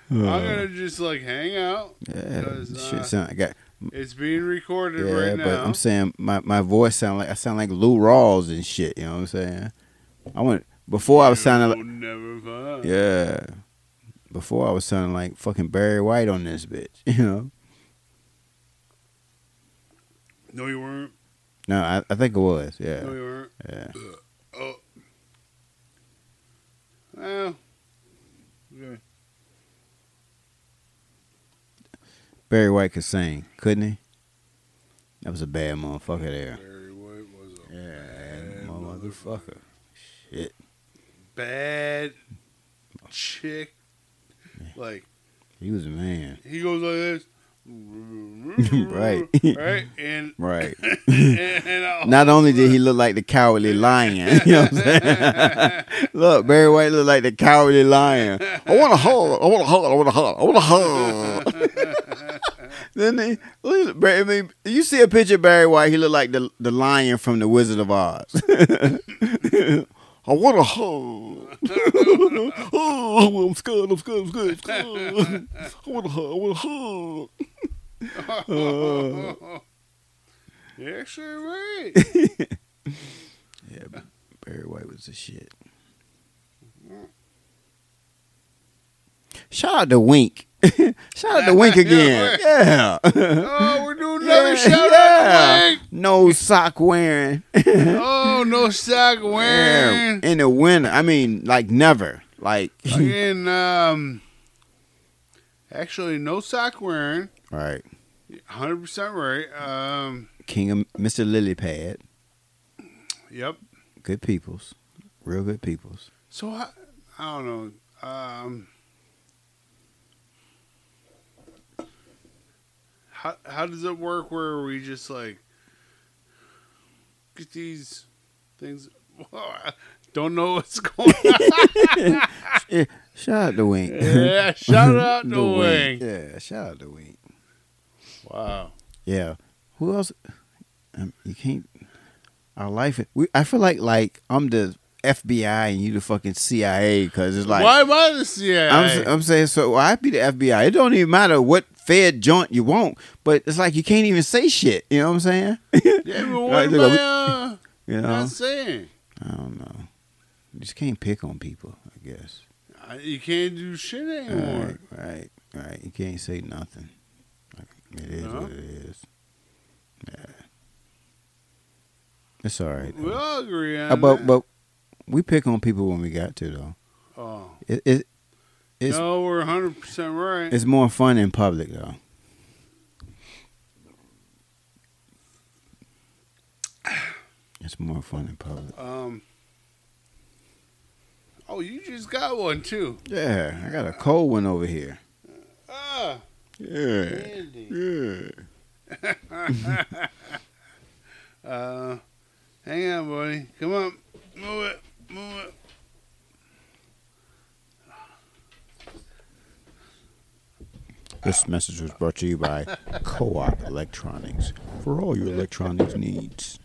I'm gonna just like hang out. Yeah, uh, sound. I got It's being recorded yeah, right but. I'm saying my, my voice sound like I sound like Lou Rawls and shit. You know what I'm saying? I went before I was sounding like yeah. Before I was sounding like fucking Barry White on this bitch. You know? No, you weren't. No, I, I think it was. Yeah, No, you weren't. yeah. Well. Okay. Barry White could sing, couldn't he? That was a bad motherfucker there. Barry White was a Yeah, bad motherfucker. Shit. bad chick. Like He was a man. he goes like this. Right. Right. And Right. and, and Not only did he look like the cowardly lion, you know what I'm saying? look, Barry White looked like the cowardly lion. I want to hug. I want to hug. I want to hug. I want to hug. then he, look at Barry- I mean, you see a picture of Barry White, he looked like the the lion from the Wizard of Oz. I want a hug. oh, I'm scared. I'm scared. I'm scared. I'm scared. I want to hug. I want to hug. You're actually right. Yeah, Barry White was the shit. Shout out to Wink. Shout out to Wink again. Yeah. Oh, we're doing another Yeah, shout yeah. out No sock wearing. Oh, no sock Yeah, wearing. In the winter. I mean, like never. Like, Fucking, um, actually, no sock wearing. all right. 100% right. Um, King of Mr. Lily Pad. yep. Good peoples. Real good peoples. So, I, I don't know. Um, how, how does it work where we just like get these things? Don't know what's going on. Shout out to Wink. yeah, shout out to The Wing. Yeah, shout out to Wink. Wow. Yeah. Who else? Um, you can't. Our life. We. I feel like like I'm the FBI and you the fucking CIA because it's like Why am I the CIA? I'm, I'm saying so. Well, I'd be the FBI. It don't even matter what Fed joint you want, but it's like you can't even say shit. You know what I'm saying? yeah, but what Like, am I uh, you know, not saying? I don't know. You just can't pick on people. I guess. I- You can't do shit anymore. Right, right, right. You can't say nothing. It is what it is. Yeah. It's all right. We though. all agree on Uh, but that. but we pick on people when we got to though. oh. It it it's no, we're 100% right. it's more fun in public though. It's more fun in public. Um. Oh, you just got one too. Yeah, I got a cold one over here. Ah, Yeah, Andy. yeah. Uh, hang on, buddy. Come on, move it, move it. This message was brought to you by Co-op Electronics for all your electronics needs.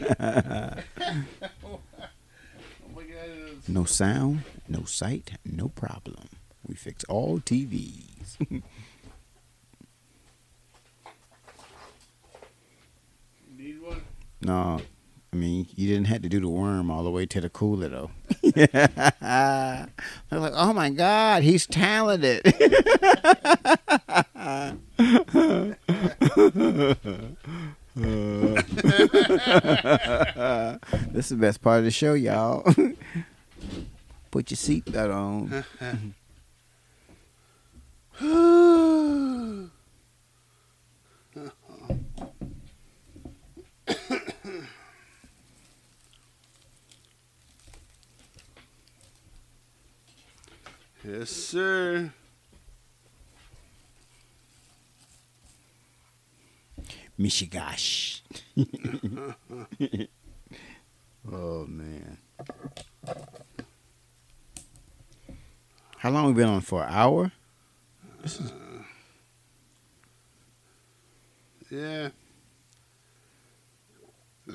My God! it's- No sound, no sight, no problem. We fix all TVs. Need one? No, I mean you didn't have to do the worm all the way to the cooler though. They're like, oh my god, he's talented. this is the best part of the show, y'all. Put your seatbelt on. Yes, sir. Michigash. oh man. How long we been on for? An hour? Uh. Yeah. I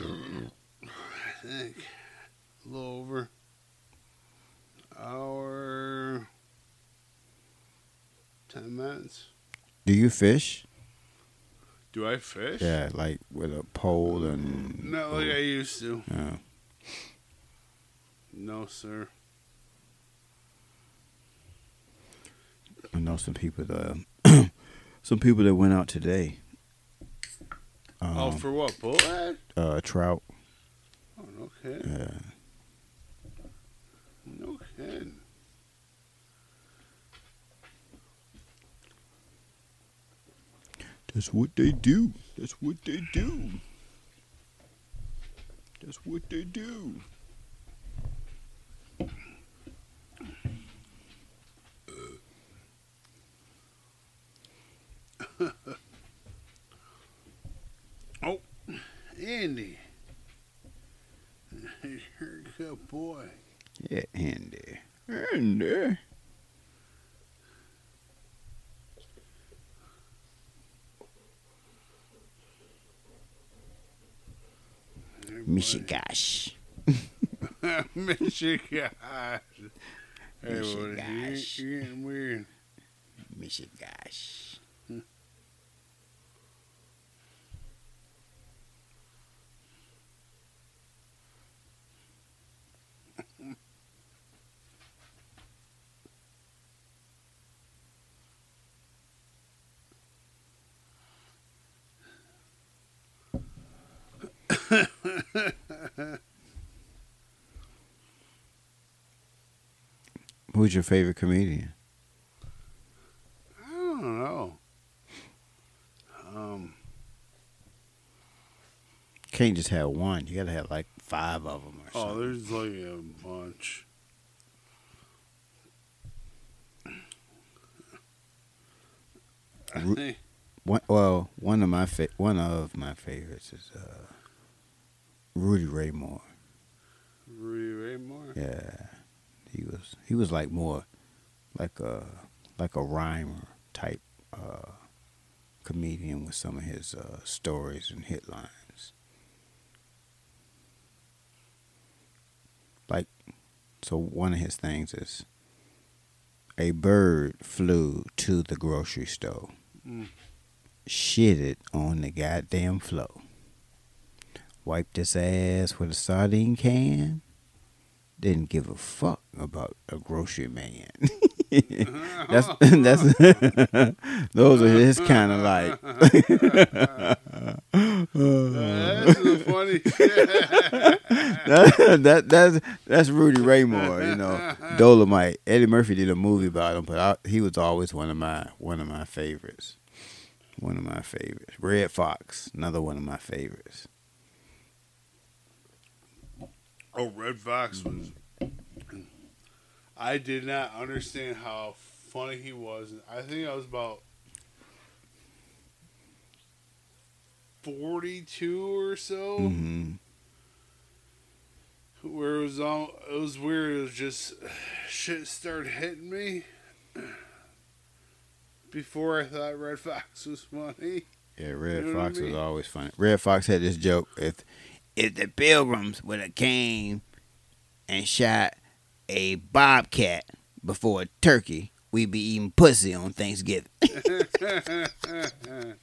think a little over hour, ten minutes. Do you fish? Do I fish? Yeah, like with a pole and. Not like I used to. Oh. No, sir. I know some people that some people that went out today. Um, oh, for what? Bullhead? uh, trout. Oh, no kidding. Yeah. No kidding. That's what they do. That's what they do. That's what they do. Oh, Andy. You're a good boy. Yeah, Andy. Andy. Michigash. Michigan. Hey, buddy, Michigash. weird. Michigash. Who's your favorite comedian? I don't know. Um, Can't just have one. You gotta have like five of them or oh, something. there's like a bunch. I Ru- think One, well, one of my fa- one of my favorites is uh, Rudy Ray Moore. Rudy Ray Moore. Yeah, he was he was like more like a like a rhymer type uh, comedian with some of his uh, stories and hit lines. Like, so one of his things is a bird flew to the grocery store, Mm. shitted on the goddamn floor, wiped his ass with a sardine can, didn't give a fuck about a grocery man. that's that's those are his kind of like. That's funny that, that that's that's Rudy Ray Moore, you know, Dolomite. Eddie Murphy did a movie about him, but I, he was always one of my one of my favorites. One of my favorites. Redd Foxx, another one of my favorites. Oh, Redd Foxx was. I did not understand how funny he was. I think I was about forty-two or so, hmm where it was all. It was weird. It was just shit started hitting me before I thought Redd Foxx was funny. Yeah, Red You know what I Fox was always funny. Redd Foxx had this joke: if if the Pilgrims would have came and shot a bobcat before a turkey, we'd be eating pussy on Thanksgiving.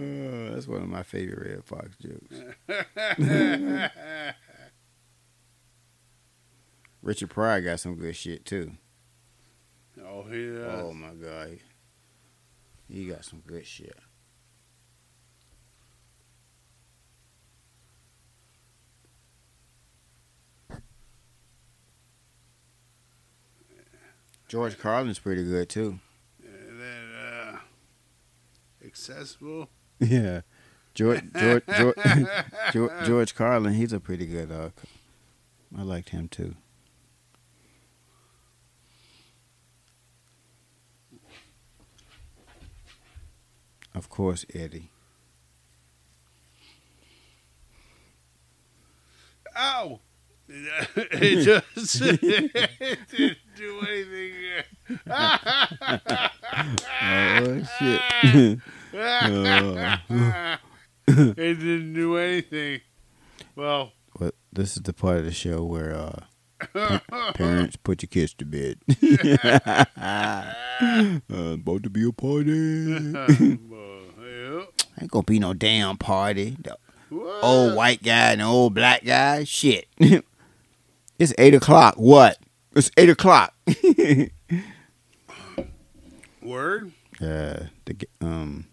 Oh, that's one of my favorite Redd Foxx jokes. Richard Pryor got some good shit too. oh yeah. Oh my god, he got some good shit. George Carlin's pretty good too. And then uh, accessible. Yeah, George George George, George, George Carlin, he's a pretty good. Uh, I liked him too. Of course, Eddie. Ow! it just it didn't do anything. Oh shit! it didn't do anything. Well, Well, this is the part of the show where uh, pa- parents put your kids to bed. uh, about to be a party. Ain't gonna be no damn party. The old white guy and old black guy. Shit. It's eight o'clock. What? It's eight o'clock. Word? uh, the um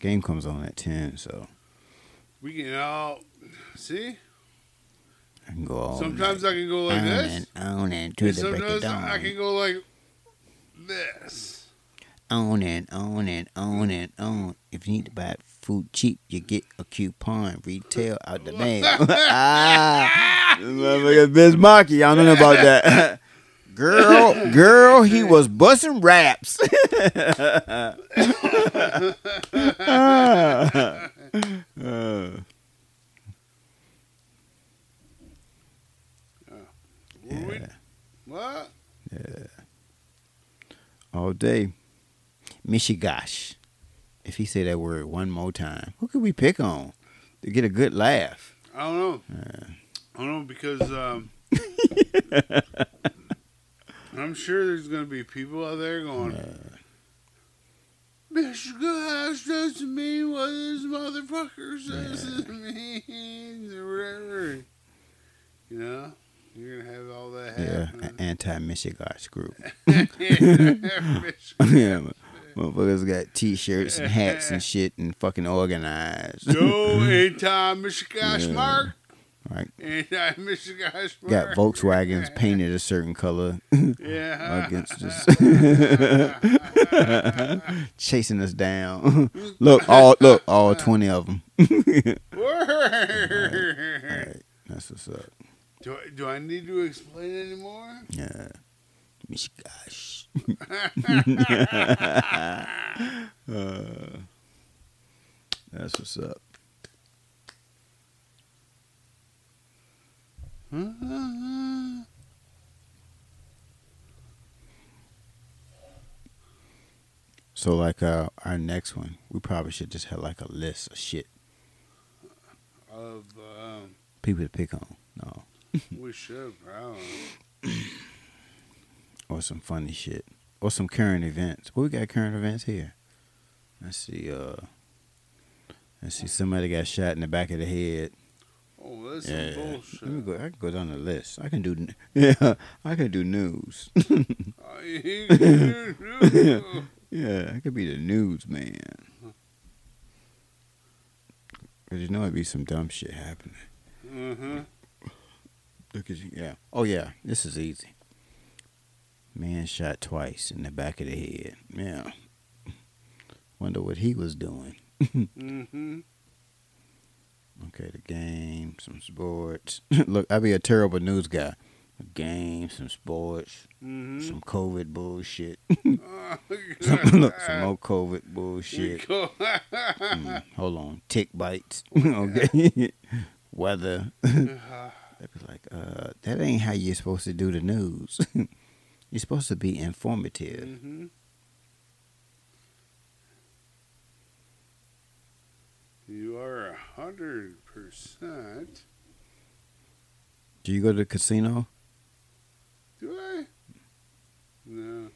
game comes on at ten, so We can all see. I can go all Sometimes night. I can go like on this. and on and to And the break of dawn. I can go like this. on and on and on and on. If you need to buy food cheap, you get a coupon retail out the mail. ah, motherfucker Biz Markie. Y'all know about that. girl, girl, he was busting raps. Ah. Uh, What yeah, all day. Mishigash. If he say that word one more time, who could we pick on to get a good laugh? I don't know. I don't know because um, I'm sure there's gonna be people out there going, "Mr. Gosh doesn't mean what this motherfucker says it means," or whatever. You know, you're gonna have all that Yeah, happen. an anti-Mishigash group. Yeah, motherfuckers got T-shirts and hats and shit and fucking organized. Joe anti Michigan Yeah. Mark. Right. Mr. Michigan Got Volkswagens painted a certain color Yeah. against us, chasing us down. look, all look, all twenty of them. Word. That's what's up. Do I, do I need to explain anymore? Yeah, Mishigash. Uh, that's what's up. So like uh, our next one, we probably should just have like a list of shit of um, people to pick on. No, we should probably. or some funny shit, or some current events. What we got current events here? Let's see. Uh, let's see. Somebody got shot in the back of the head. Oh, that's Yeah, some let me bullshit. go. I can go down the list. I can do. Yeah, I can do news. Oh, yeah, I could be the news man. Cause you know it'd be some dumb shit happening. Mhm. Look at you. Yeah. Oh yeah. This is easy. Man shot twice in the back of the head. Yeah. Wonder what he was doing. Mhm. Okay, the game, some sports. Look, I'd be a terrible news guy. A game, some sports, Mhm. some COVID bullshit. Oh, Look, some more COVID bullshit. Mm, hold on, tick bites. okay, weather. They'd be like, uh, that ain't how you're supposed to do the news. You're supposed to be informative. Mhm. You are a hundred percent. Do you go to the casino? Do I? No.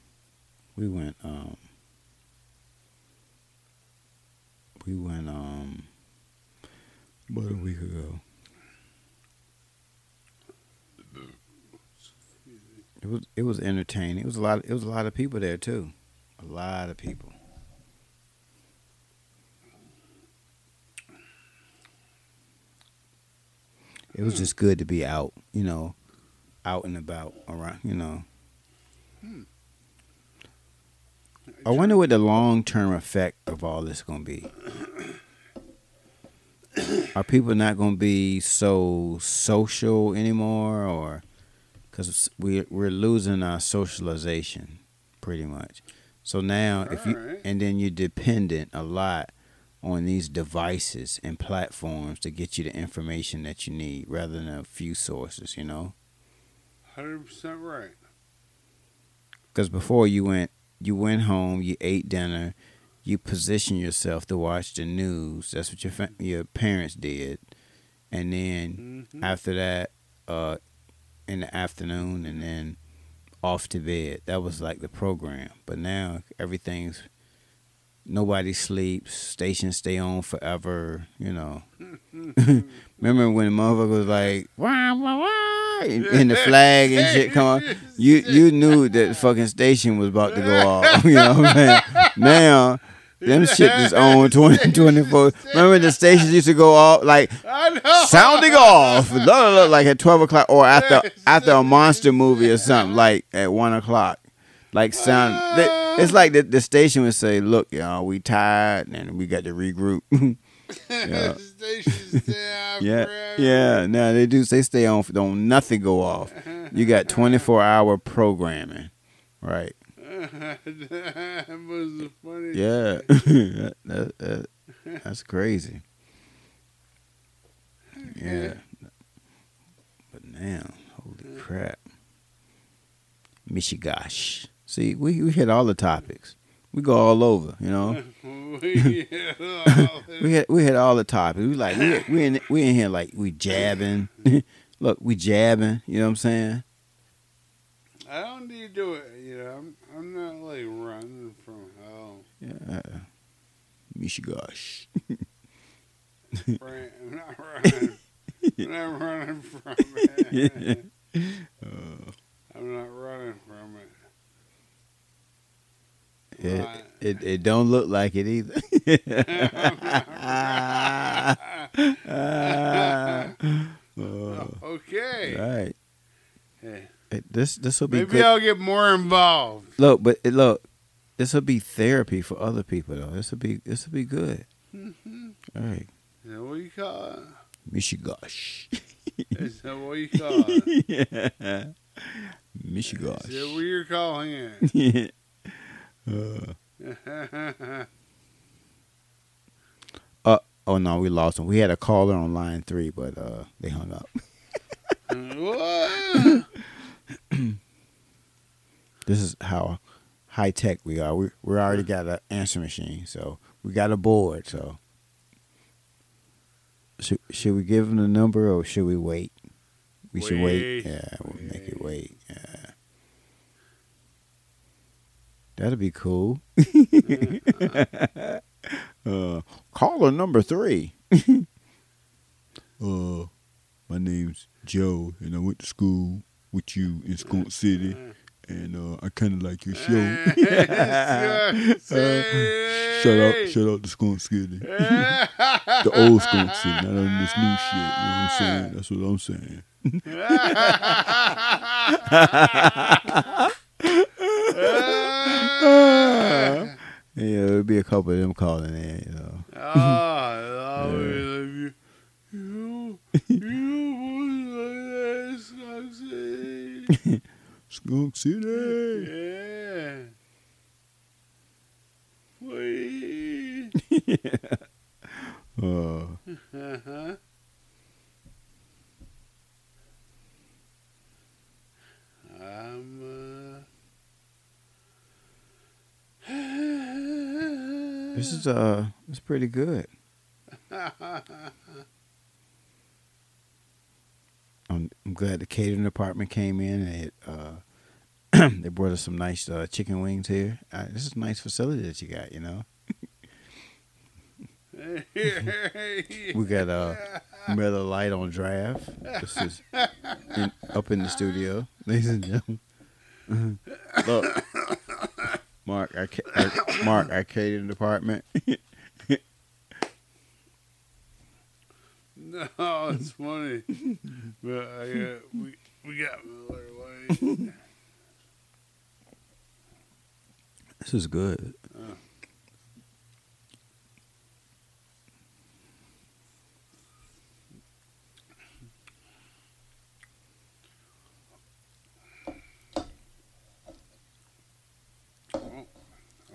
We went. Um, we went. Um, about a week ago. It was. It was entertaining. It was a lot. It was a lot of people there too. A lot of people. It was just good to be out. You know, out and about around. You know. I wonder what the long term effect of all this is going to be. Are people not going to be so social anymore, or because we we're losing our socialization pretty much? So now, if you Alright. and then you're dependent a lot on these devices and platforms to get you the information that you need, rather than a few sources. You know. Hundred percent right. Because before you went, you went home, you ate dinner, you positioned yourself to watch the news. That's what your fa- your parents did, and then Mhm. after that, uh, in the afternoon, and then off to bed. That was like the program. But now everything's nobody sleeps. Stations stay on forever. You know. Remember when the motherfucker was like, wah, wah, wah, and, and the flag and shit come on? You you knew that the fucking station was about to go off. You know what I'm saying? Now, them shit is on 20, 24. Remember the stations used to go off like sounding off, blah, blah, blah, like at 12 o'clock or after after a monster movie or something, like at 1 o'clock. Like sound, they- it's like the, the station would say, "Look, y'all, we tired and we got to regroup." Yeah. Stations Yeah, forever. yeah. Now they do. They stay on. Don't nothing go off. You got twenty four hour programming, right? That was the funny. Yeah, that, that, that- that's crazy. Yeah, but now, holy crap, Michigosh. See, we we hit all the topics. We go all over, you know. we, We hit we hit all the topics. We like we we in we in here like we jabbing. Look, we jabbing. You know what I'm saying? I don't need to do it. You know, I'm, I'm not like running from hell. Yeah. Michigosh. Right? I'm not running. I'm not running from it. Uh, I'm not running from it. it, Right. it it don't look like it either. Oh, okay. right. Hey, this this will be Maybe good. I'll get more involved. Look, but it, look, this will be therapy for other people though. This will be this will be good. Mhm. All right, Is that what you call it? Michigosh. Is that what you call it? yeah, Michigosh. Is that what you're calling it? yeah. Uh, oh no, we lost him. We had a caller on line three, but uh, they hung up. what? This is how high tech we are. We we already got an answer machine, so we got a board. So should should we give him the number or should we wait? We should wait. Yeah, we'll make it wait. Yeah. That'd be cool. uh, caller number three. uh, my name's Joe, and I went to school with you in Skunk City, and uh, I kind of like your show. Uh, shout out, shout out to Skunk City, the old Skunk City, not on this new shit. You know what I'm saying? That's what I'm saying. Yeah, there'll be a couple of them calling in. You know. Oh, I love you. You, you, you, Skunk City. yeah. Wait. Uh, Uh-huh. I'm, uh... this is uh, it's pretty good. I'm, I'm glad the catering department came in and it, uh, they brought us some nice uh, chicken wings here. Uh, this is a nice facility that you got. You know, we got uh, Miller Lite on draft. This is in, up in the studio, ladies and gentlemen. Look, Mark, our, our Mark, our catering department. No, oh, it's funny. but I got, we, we got Miller Lite. This is good.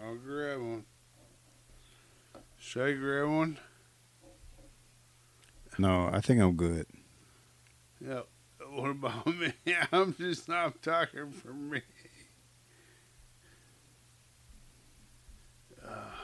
I'll grab one. Should I grab one? No, I think I'm good. Yeah. What about me? I'm just not talking for me. Uh.